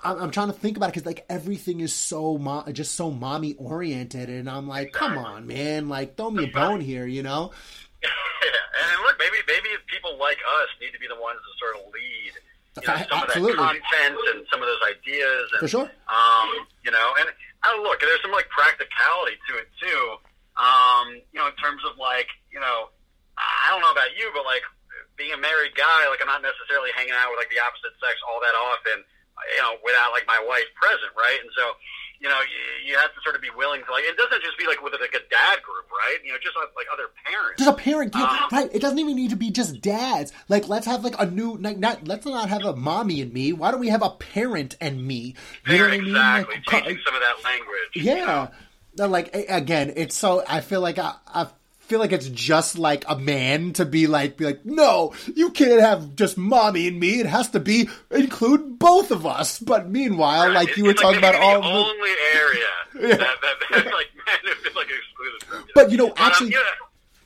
I'm trying to think about it because like everything is so mo- just so mommy oriented, and I'm like, come on, man, like throw me a bone here, you know? yeah, and look, maybe maybe people like us need to be the ones to sort of lead. You know, some Absolutely. of that content and some of those ideas, and For sure. um, you know, and I don't look. There's some like practicality to it too. Um, you know, in terms of like, you know, I don't know about you, but like being a married guy, like I'm not necessarily hanging out with like the opposite sex all that often. You know, without like my wife present, right? And so, you know, you, you have to sort of be willing to like. It doesn't just be like with like a right? You know, just like, like other parents. Just a parent, yeah, Um, right? It doesn't even need to be just dads. Like, let's have like a new, like, not let's not have a mommy and me. Why don't we have a parent and me? You know what I mean? exactly, Like, some of that language. you know? yeah. Like again, it's so. I feel like I, I feel like it's just like a man to be like, be like, no, you can't have just mommy and me. It has to be include both of us. But meanwhile, like It- you were it's talking about all the only area that, that, that's like men have been like excluded from. But, you know, um, actually- yeah.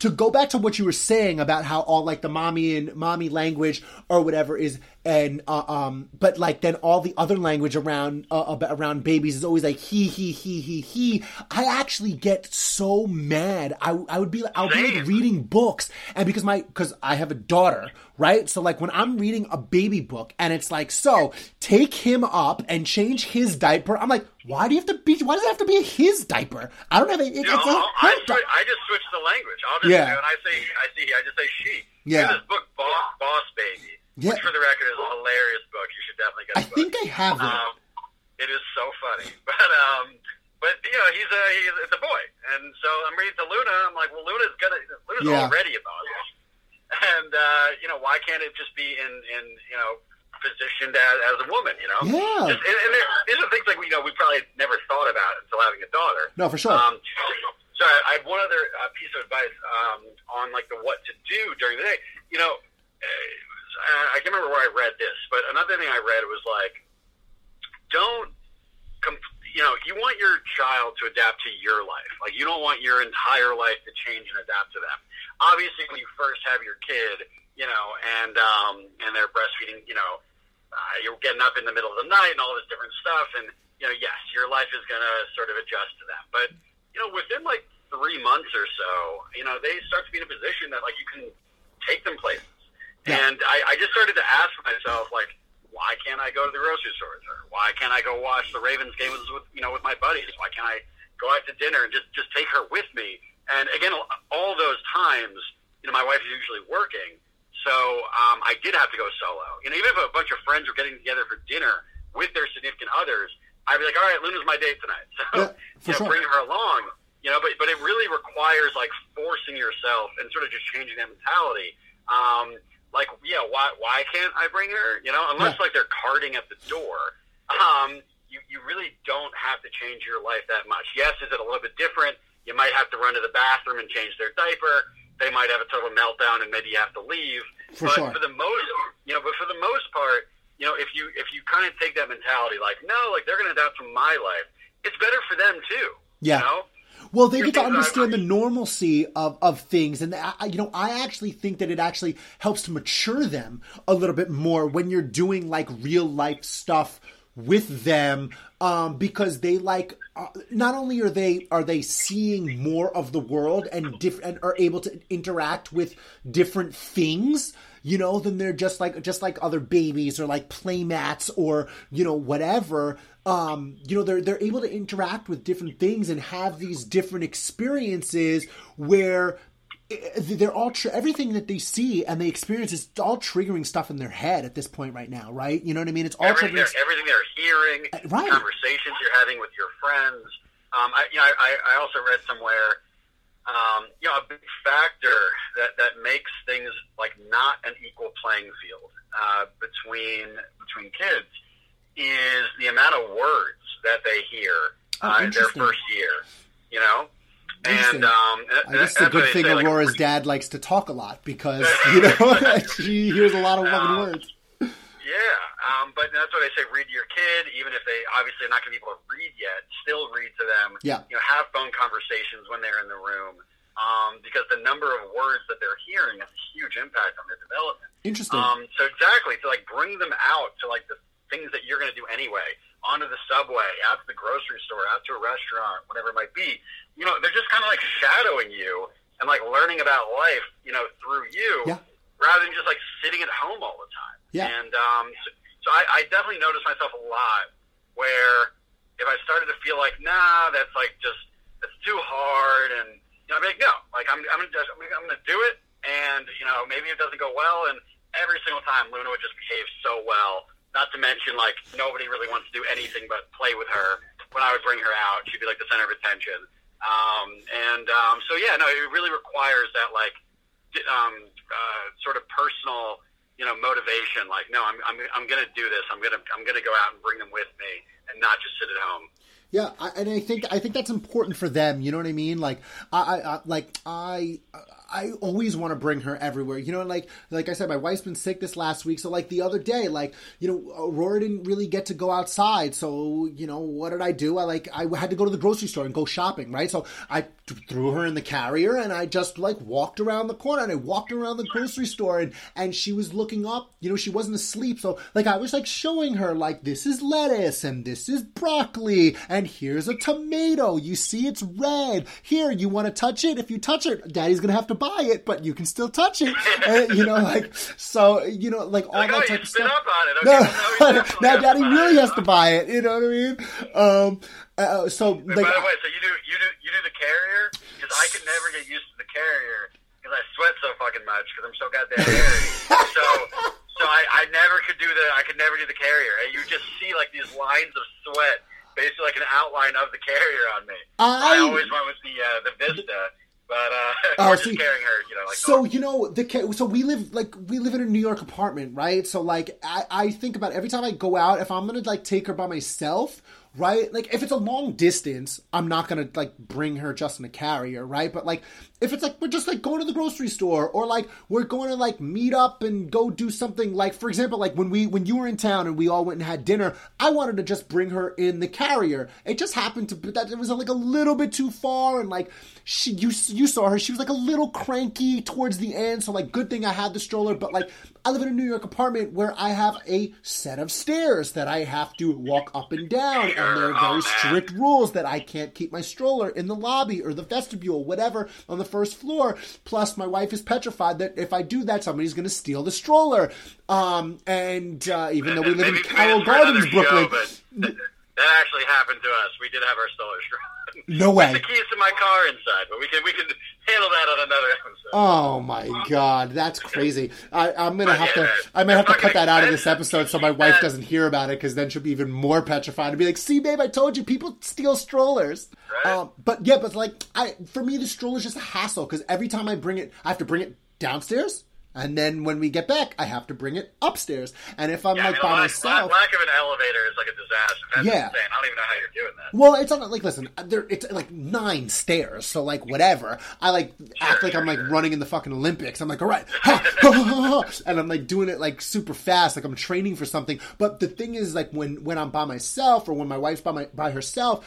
To go back to what you were saying about how all like the mommy and mommy language or whatever is and uh, um but like then all the other language around uh, around babies is always like he he he he he. I actually get so mad. I, I would be like i'll be like reading books. And because my because i have a daughter right? So like when i'm reading a baby book and it's like so take him up and change his diaper i'm like why do you have to be why does it have to be his diaper i don't have it, it's know, a I'll- I, her di- I just switch the language. I'll just Yeah. and I say I see I just say she. Yeah. There's this book Boss Boss Baby, Yeah. which for the record is a hilarious book. You should definitely get. i book. think i have it Um, it is so funny, but um, but you know he's a he's it's a boy, and so I'm reading to Luna. I'm like, well, Luna's gonna Luna's Yeah. already a boss, and uh, you know why can't it just be in in you know positioned as, as a woman? You know, Yeah. Just, and, and there, these are things like you know we probably never thought about until having a daughter. No, for sure. Um, so I, I have one other uh, piece of advice um, on like the what to do during the day. You know, uh, I can't remember where I read this, but another thing I read was like, don't. Com- you know, you want your child to adapt to your life. Like you don't want your entire life to change and adapt to them. Obviously, when you first have your kid, you know, and um, and they're breastfeeding, you know, uh, you're getting up in the middle of the night and all this different stuff, and you know, yes, your life is going to sort of adjust to that. But you know, within like three months or so, you know, they start to be in a position that like you can take them places. Yeah. And I, I just started to ask myself, like, why can't I go to the grocery store her? Why can't I go watch the Ravens game with, with you know with my buddies? Why can't I go out to dinner and just just take her with me? And again, all those times, you know, my wife is usually working, so um, I did have to go solo. You know, even if a bunch of friends were getting together for dinner with their significant others, I'd be like, all right, Luna's my date tonight, so yeah, you know, sure. bring her along. You know, but but it really requires like forcing yourself and sort of just changing that mentality. Um, like, yeah, why why can't I bring her? You know, unless yeah. like they're carting at the door. Um, you you really don't have to change your life that much. Yes, is it a little bit different? You might have to run to the bathroom and change their diaper. They might have a total meltdown and maybe you have to leave. For but sure. for the most, you know, but for the most part, you know, if you if you kind of take that mentality, like, no, like they're going to adapt to my life, it's better for them too. Yeah. You know? Well, they get to understand the normalcy of, of things, and I, you know, I actually think that it actually helps to mature them a little bit more when you're doing like real life stuff with them, um, because they like uh, not only are they are they seeing more of the world and and are able to interact with different things you know, then they're just like just like other babies or like playmats or you know whatever. Um, you know, they're they're able to interact with different things and have these different experiences where they're all tr- everything that they see and they experience is all triggering stuff in their head at this point right now, right? You know what I mean? It's all everything, they're, everything they're hearing, uh, right. conversations you're having with your friends. Um, I, you know, I, I also read somewhere um, you know, a big factor that, that makes things like not an equal playing field uh, between between kids is the amount of words that they hear oh, uh, in their first year. You know, and um, I guess the good thing say, Aurora's like, dad likes to talk a lot because you know she hears a lot of um, words. Yeah, um, but that's what I say. Read to your kid, even if they obviously are not going to be able to read yet. Still read to them. Yeah. You know, have phone conversations when they're in the room, um, because the number of words that they're hearing has a huge impact on their development. Interesting. Um, so exactly to like bring them out to like the things that you're going to do anyway, onto the subway, out to the grocery store, out to a restaurant, whatever it might be. You know, they're just kind of like shadowing you and like learning about life, you know, through you, yeah. rather than just like sitting at home all the time. Yeah. And um, so, so I, I definitely noticed myself a lot where if I started to feel like, nah, that's like just it's too hard, and you know, I'd be like, no, like I'm I'm gonna just, I'm gonna do it, and you know, maybe it doesn't go well, and every single time Luna would just behave so well. Not to mention, like nobody really wants to do anything but play with her. When I would bring her out, she'd be like the center of attention. Um, and um, so, yeah, no, it really requires that like um, uh, sort of personal you know motivation like no i'm i'm i'm going to do this i'm going to i'm going to go out and bring them with me and not just sit at home yeah, I, and I think I think that's important for them. You know what I mean? Like I, I like I I always want to bring her everywhere. You know, like like I said, my wife's been sick this last week, so like the other day, like you know, Aurora didn't really get to go outside. So you know, what did I do? I like I had to go to the grocery store and go shopping, right? So I threw her in the carrier and I just like walked around the corner and I walked around the grocery store and and she was looking up. You know, she wasn't asleep, so like I was like showing her like this is lettuce and this is broccoli and here's a tomato. You see it's red. Here, you want to touch it? If you touch it, daddy's to have to buy it, but you can still touch it. and, you know, like, so, you know, like all like, that oh, type of stuff. Okay, no, now daddy really has to buy it. You know what I mean? Um, uh, so, like, by the way, so you do, you do, you do the carrier? Because I could never get used to the carrier because I sweat so fucking much because I'm so goddamn hairy. so, so I, I never could do the, I could never do the carrier. You just see like these lines of sweat basically like an outline of the carrier on me. I, I always went with the uh, the Vista. But uh, oh, carrying her, you know. Like so you know the so we live like we live in a New York apartment, right? So like I, I think about every time I go out, if I'm gonna like take her by myself right? Like if it's a long distance, I'm not gonna like bring her just in a carrier, right? But like if it's like we're just like going to the grocery store or like we're going to like meet up and go do something like for example like when we when you were in town and we all went and had dinner i wanted to just bring her in the carrier. It just happened to that it was like a little bit too far and like she you you saw her. She was like a little cranky towards the end so like good thing i had the stroller but like i live in a new york apartment where i have a set of stairs that i have to walk up and down and there are very strict rules that i can't keep my stroller in the lobby or the vestibule whatever on the first floor. Plus, my wife is petrified that if I do that, somebody's going to steal the stroller. Um, and uh, even though we live in Carroll maybe for another Gardens, Brooklyn, show, but that actually happened to us. We did have our stroller destroyed. No way. The keys to my car inside, but we can we can handle that on another episode. Oh my god, that's crazy! I, I'm gonna But have to. I might have to cut that out of this episode so my wife doesn't hear about it because then she'll be even more petrified and be like, "See, babe, I told you, people steal strollers." Right. Um, but yeah, but like, I for me the stroller's just a hassle because every time I bring it, I have to bring it downstairs, and then when we get back, I have to bring it upstairs. And if I'm Yeah, I like mean, by lack, myself, lack, of an elevator is like a disaster. That's Yeah. insane. I don't even know how you're doing that. Well, it's not like listen, there it's like nine stairs, so like whatever. I like act like I'm like running in the fucking Olympics. I'm like, all right, ha, ha, ha, and I'm like doing it like super fast, like I'm training for something. But the thing is, like when when I'm by myself or when my wife's by my by herself,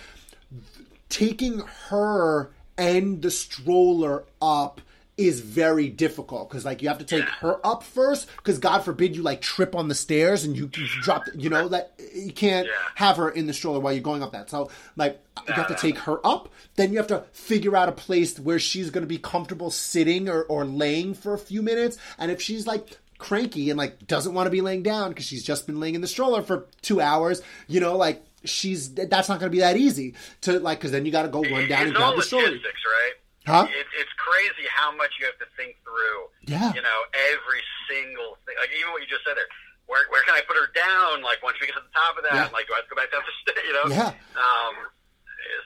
taking her and the stroller up is very difficult because like you have to take her up first because god forbid you like trip on the stairs and you, you drop you know that you can't Yeah. have her in the stroller while you're going up that. So like you have to take her up then you have to figure out a place where she's going to be comfortable sitting or, or laying for a few minutes. And if she's like cranky and like doesn't want to be laying down because she's just been laying in the stroller for two hours you know like she's that's not going to be that easy to like because then you got to go run down and grab the stroller. Right? Huh? It, it's crazy how much you have to think through. Yeah. You know, every single thing. Like even what you just said there. Where, where can I put her down? Like once we get to the top of that, Yeah. like do I have to go back down the stairs? You know. Yeah. Um,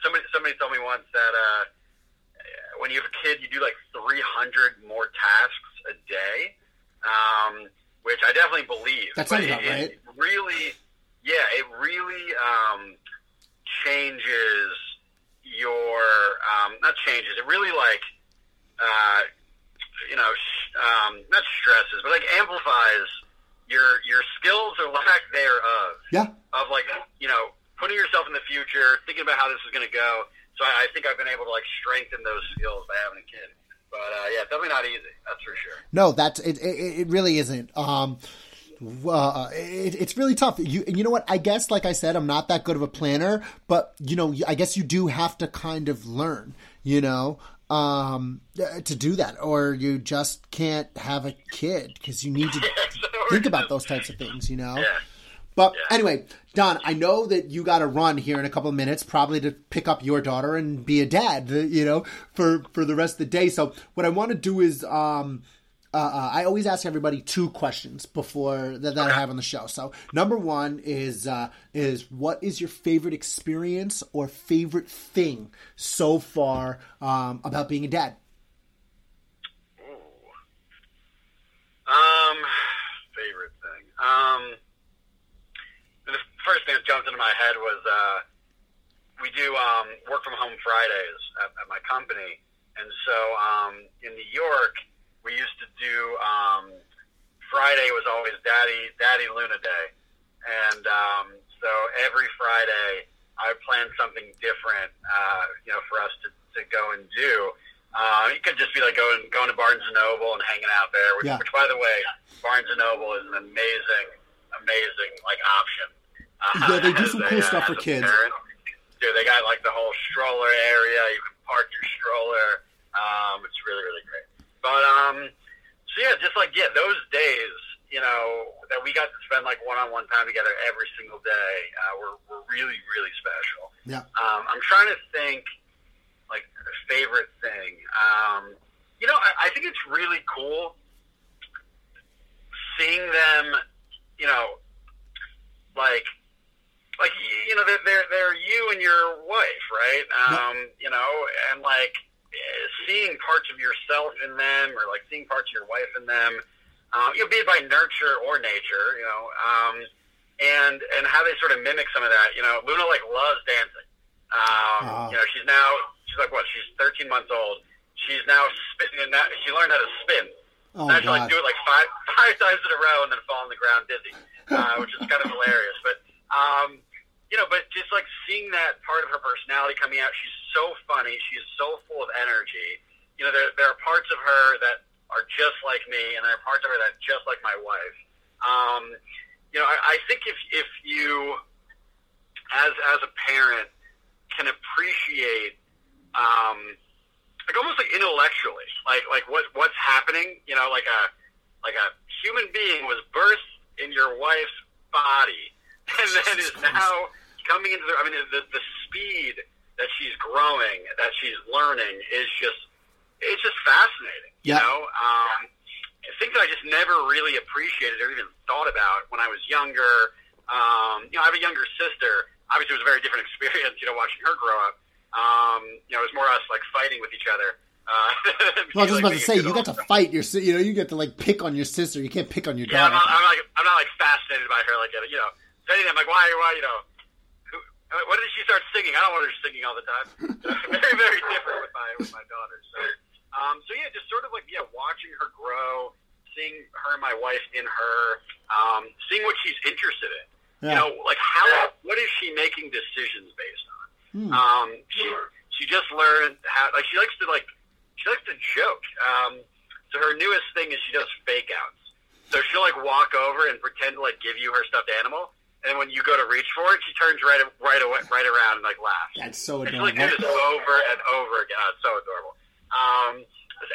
somebody somebody told me once that uh, when you have a kid, you do like 300 more tasks a day, um, which I definitely believe. That's sounds But about right. It really, yeah, it really um, changes your um, not changes. It really like uh, you know sh- um, not stresses, but like amplifies your your skills or lack thereof yeah of like you know putting yourself in the future, thinking about how this is going to go. So I, I think I've been able to like strengthen those skills by having a kid. But uh, yeah, definitely not easy. That's for sure. No, that's it. It, it really isn't. Um, uh, it, it's really tough. You you know what? I guess, like I said, I'm not that good of a planner, but you know, I guess you do have to kind of learn. You know. Um, to do that, or you just can't have a kid because you need to think about those types of things, you know. Yeah. But Yeah. anyway, Don, I know that you got to run here in a couple of minutes, probably to pick up your daughter and be a dad, you know, for for the rest of the day. So what I want to do is, um, uh, uh, I always ask everybody two questions before that, that I have on the show. So number one is uh, is what is your favorite experience or favorite thing so far um, about being a dad? Um, favorite thing. Um, the first thing that jumped into my head was uh, we do um, work from home Fridays at, at my company, and so um, in New York we used to do um, Friday was always Daddy Daddy Luna Day, and um, so every Friday I would plan something different, uh, you know, for us to, to go and do. Uh, it could just be like going going to Barnes and Noble and hanging out there. Which, Yeah. which by the way, Barnes and Noble is an amazing, amazing like option. Uh, Yeah, they do some cool uh, stuff for kids. parent. Dude, they got like the whole stroller area. You can park your stroller. Um, it's really really great. But um, so yeah, just like yeah, those days, you know, that we got to spend like one on one time together every single day uh, were were really really special. Yeah. Um, I'm trying to think like a favorite thing. Um, you know, I, I think it's really cool seeing them. You know, like like you know they're they're, they're you and your wife, right? Um, you know, and like seeing parts of yourself in them, or like seeing parts of your wife in them. Um, you know, be it by nurture or nature, you know. Um, and and how they sort of mimic some of that. You know, Luna like loves dancing. Um, Ah. You know, she's now she's like what? She's 13 months old. She's now spinning. And that, she learned how to spin. Oh, I actually like do it like five five times in a row and then fall on the ground dizzy, uh, which is kind of hilarious. But um, you know, but just like seeing that part of her personality coming out, she's so funny. She's so full of energy. You know, there there are parts of her that are just like me, and there are parts of her that are just like my wife. Um, you know, I, I think if if you as as a parent can appreciate um, like almost like intellectually, like like what what's happening. You know, like a like a human being was birthed in your wife's body, and then is now coming into the. I mean, the the speed that she's growing, that she's learning, is just it's just fascinating. Yeah. You know, um, things that I just never really appreciated or even thought about when I was younger. Um, you know, I have a younger sister. Obviously, it was a very different experience. You know, watching her grow up. Um, you know, it was more us like fighting with each other. Uh, Well, I was just about to say you got to fight your you know you get to like pick on your sister you can't pick on your Yeah, I'm daughter not, I'm like I'm not like fascinated by her like you know. If anything, I'm like why why you know. When did she start singing? I don't want her singing all the time. very very different with my with my daughter. So um so yeah, just sort of like yeah, watching her grow, seeing her and my wife in her, um, seeing what she's interested in. You know, like how what is she making decisions based on? Hmm. Um, she she just learned how like she likes to like she likes to joke. Um, so her newest thing is she does fake outs. So she'll like walk over and pretend to like give you her stuffed animal, and when you go to reach for it, she turns right right away right around and like laughs. that's so And she'll like do this over and over again. Oh, it's so adorable. Um,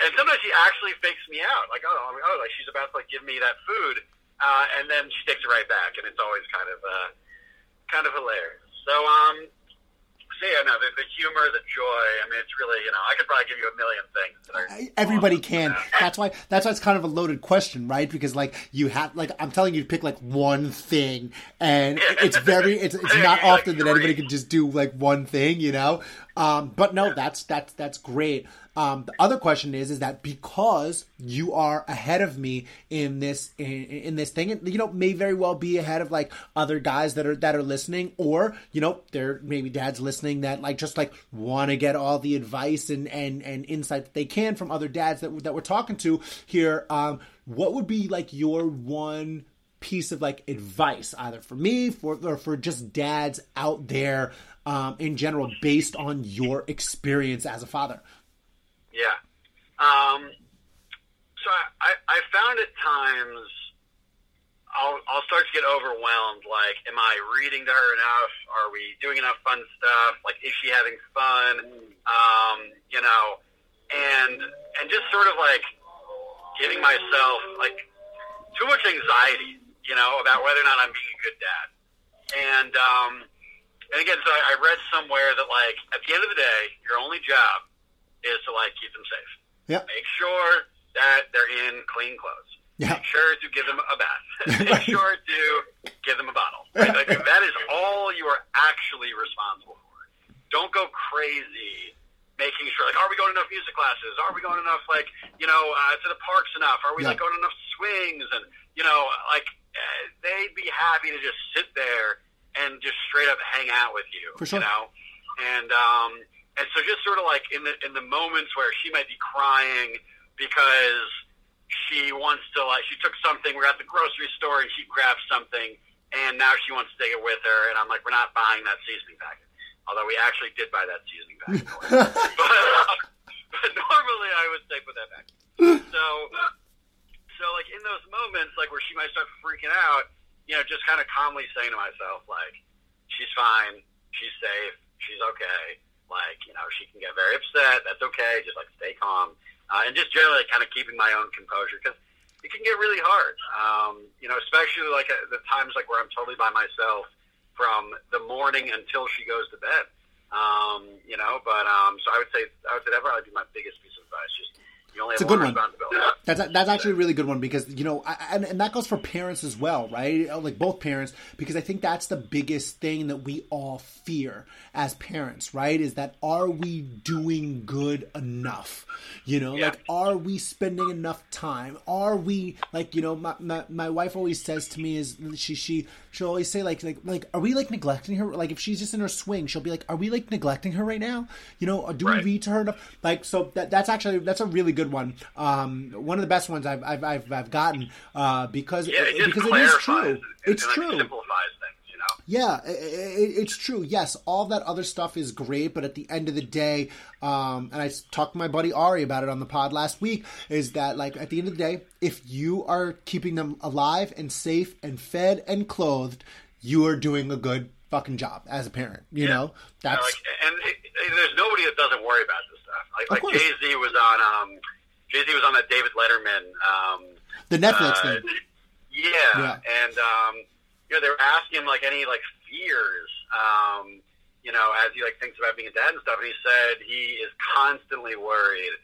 and sometimes she actually fakes me out, like oh, oh, like she's about to like give me that food, uh, and then she takes it right back, and it's always kind of uh, kind of hilarious. So um, so yeah, no, the, the humor, the joy. I mean, it's really you know, I could probably give you a million things. Everybody awesome. can that's why that's why it's kind of a loaded question right because like you have like i'm telling you to pick like one thing and it's very it's, it's not Like often that anybody can just do like one thing you know um but no that's that's that's great um the other question is is that because you are ahead of me in this in, in this thing and you know may very well be ahead of like other guys that are that are listening or you know there maybe dads listening that like just like want to get all the advice and and and insight that they can from other dads that that we're talking to here. Um what would be like your one piece of like advice either for me for or for just dads out there um in general based on your experience as a father Yeah. Um, so I, I, I found at times I'll, I'll start to get overwhelmed. Like, am I reading to her enough? Are we doing enough fun stuff? Like, is she having fun? Um, you know, and and just sort of like giving myself like too much anxiety, you know, about whether or not I'm being a good dad. And um, and again, so I, I read somewhere that like at the end of the day, your only job is to like keep them safe. yeah Make sure that they're in clean clothes. Yeah. Make sure to give them a bath. Make sure to give them a bottle. Right? Like, that is all you are actually responsible for. Don't go crazy making sure, like, are we going to enough music classes? Are we going enough, like, you know, uh, to the parks enough? Are we, Yeah. like, going to enough swings? And, you know, like, uh, they'd be happy to just sit there and just straight up hang out with you. For sure. You know? And, um, and so just sort of like in the, in the moments where she might be crying because she wants to like she took something we're at the grocery store and she grabbed something and now she wants to take it with her. And I'm like we're not buying that seasoning packet. Although we actually did buy that seasoning packet. But, uh, but normally I would say put that back. So so like in those moments like where she might start freaking out you know just kind of calmly saying to myself like she's fine she's safe she's okay like you know she can get very upset that's okay just like stay calm uh, and just generally kind of keeping my own composure because it can get really hard. Um, you know, especially like at the times like where I'm totally by myself from the morning until she goes to bed. Um, you know, but um, so I would say I would say that probably be my biggest piece of advice. Just you only It's have a good one. That's that's actually a really good one because you know, I, and and that goes for parents as well, right? Like both parents, because I think that's the biggest thing that we all fear as parents, right? Is that are we doing good enough? You know, Yeah. like are we spending enough time? Are we like you know, my, my my wife always says to me is she she she'll always say like like like are we like neglecting her? Like if she's just in her swing, she'll be like, are we like neglecting her right now? You know, do Right. we read to her enough? Like so that that's actually that's a really good one. Um, one of the best ones I've I've I've, I've gotten uh, because Yeah, it because it is true. It's like, Yeah, i i it's true. Yes, all that other stuff is great, but at the end of the day, um, and I talked to my buddy Ari about it on the pod last week, is that like at the end of the day, if you are keeping them alive and safe and fed and clothed, you are doing a good fucking job as a parent. You know, Yeah, that's like, and it, it- there's nobody that doesn't worry about this stuff. Like, like. Jay Z was on, um, Jay Z was on that David Letterman, um, the Netflix uh, thing. Yeah, Yeah. and um, you know they were asking him like any like fears, um, you know, as he like thinks about being a dad and stuff. And he said he is constantly worried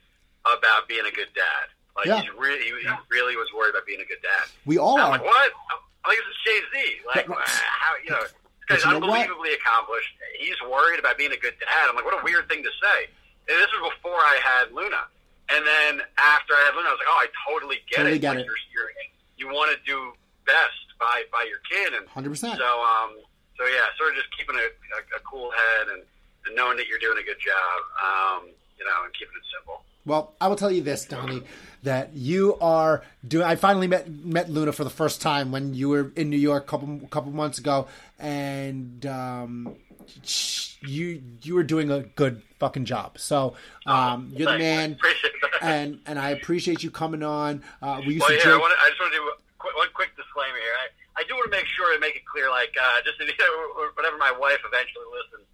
about being a good dad. Like Yeah. he's really, he, really was worried about being a good dad. We all I'm are. like, what? I'm like, this is Jay Z. Like, But- how you know? This guy's know what? unbelievably accomplished. He's worried about being a good dad. I'm like, what a weird thing to say. And this was before I had Luna. And then after I had Luna, I was like, oh, I totally get Totally it. get like, it. You're, you're, you want to do best by by your kid, and 100%. So, um, so yeah, sort of just keeping a, a, a cool head and, and knowing that you're doing a good job, um, you know, and keeping it simple. Well, I will tell you this, Donnie, that you are doing. I finally met met Luna for the first time when you were in New York a couple couple months ago, and um, you you were doing a good fucking job. So um, you're the man, Appreciate that. and and I appreciate you coming on. Uh, we used Well, to yeah, I, wanna, I just want to do one quick disclaimer here. I, I do want to make sure to make it clear, like, uh, just to, whenever my wife eventually listens,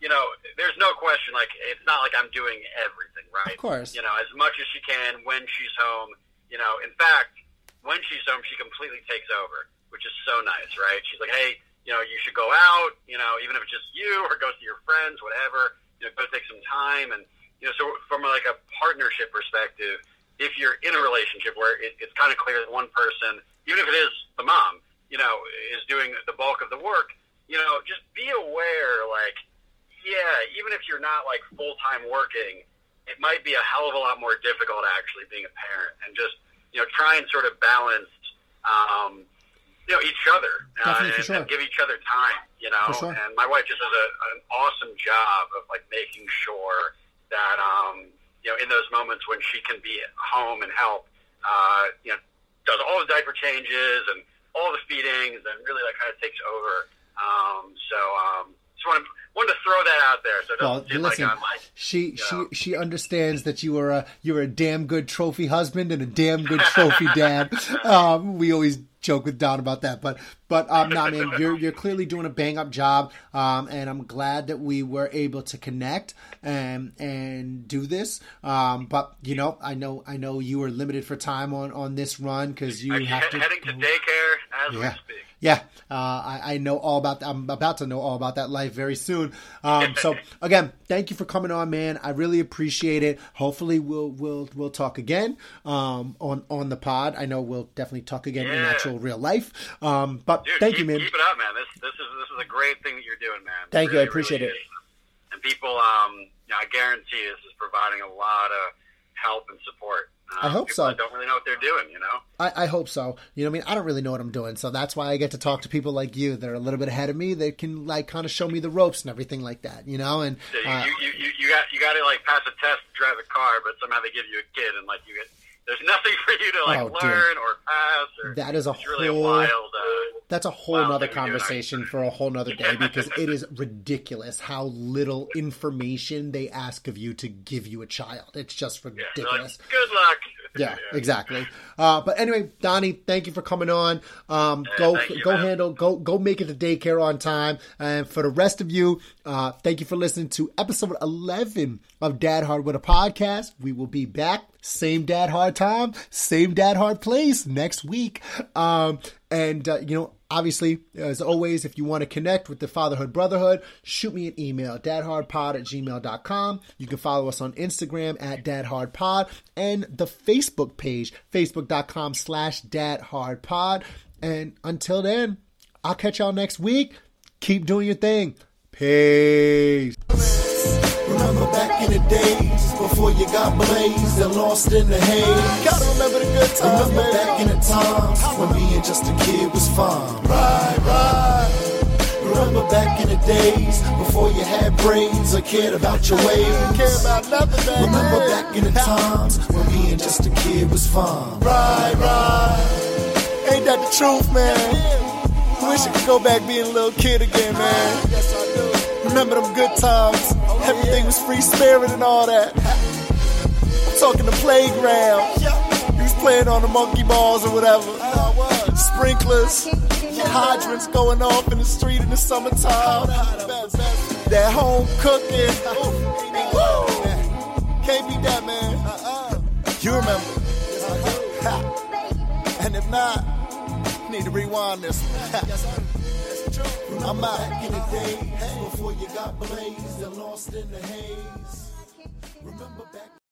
you know, there's no question, like, it's not like I'm doing everything, right? Of course. You know, as much as she can when she's home. You know, in fact, when she's home, she completely takes over, which is so nice, right? She's like, hey, you know, you should go out, you know, even if it's just you or go see your friends, whatever, you know, go take some time. And, you know, so from like a partnership perspective, if you're in a relationship where it, it's kind of clear that one person, even if it is the mom, you know, is doing the bulk of the work, you know, just be aware, like, yeah, even if you're not like full time working, it might be a hell of a lot more difficult actually being a parent and just, you know, try and sort of balance, um, you know, each other uh, and, sure. and give each other time, you know. Sure. And my wife just does a, an awesome job of like making sure that, um, you know, in those moments when she can be at home and help, uh, you know, does all the diaper changes and all the feedings and really like kind of takes over. Um, so, um, just wanted, wanted to throw that out there. So it Well, like listen, I'm like, she she know. she understands that you are a you're a damn good trophy husband and a damn good trophy dad. Um, we always joke with Don about that, but but um, nah, man, you're you're clearly doing a bang up job, um, and I'm glad that we were able to connect and and do this. Um, but you know, I know I know you are limited for time on on this run because you I'm have he- to heading to daycare as yeah. we speak. Yeah, uh, I, I know all about. I'm about to know all about that life very soon. Um, so again, thank you for coming on, man. I really appreciate it. Hopefully, we'll we'll we'll talk again um, on on the pod. I know we'll definitely talk again in actual real life. Um, but Dude, thank keep, you, man. Keep it up, man. This this is this is a great thing that you're doing, man. Thank you. I appreciate really it. And people, um, you know, I guarantee this is providing a lot of help and support. Uh, I hope so. that Don't really know what they're doing, you know. I, I hope so. You know, what I mean, I don't really know what I'm doing, so that's why I get to talk to people like you. They're a little bit ahead of me. They can like kind of show me the ropes and everything like that. You know, and So you, uh, you, you, you, you got you got to like pass a test to drive a car, but somehow they give you a kid, and like you get there's nothing for you to like Oh, dude. learn or pass. Or, That is a really whole- a wild. Uh, That's a whole nother thing we do, conversation for a whole nother day because it is ridiculous how little information they ask of you to give you a child. It's just yeah, like, ridiculous. good luck. Yeah, exactly. Uh, but anyway, Donnie, thank you for coming on. Um, Yeah, go you, go man. handle go go make it to daycare on time. And for the rest of you, uh, thank you for listening to episode eleven of Dad Hard with a podcast. We will be back same Dad Hard time, same Dad Hard place next week. Um, and uh, you know, Obviously, as always, if you want to connect with the Fatherhood Brotherhood, shoot me an email, dadhardpod at gmail.com. You can follow us on Instagram at dadhardpod and the Facebook page, facebook.com slash dadhardpod. And until then, I'll catch y'all next week. Keep doing your thing. Peace. Remember back in the days before you got blazed and lost in the haze. Gotta remember the good times, Remember back in the times when being just a kid was fun. Right, right. Remember back in the days before you had brains or cared about your ways. Care about nothing. Remember back in the times when being just a kid was fun. Right, right. Ain't that the truth, man? Wish I could go back being a little kid again, man. Yes, I do. Remember them good times? Everything was free spirit and all that. I'm talking the playground. We was playing on the monkey balls or whatever. Sprinklers, hydrants going off in the street in the summertime. That home cooking. Can't beat that, man. You remember? And if not, need to rewind this. I'm out. In the days before you got blazed and lost in the haze. Remember back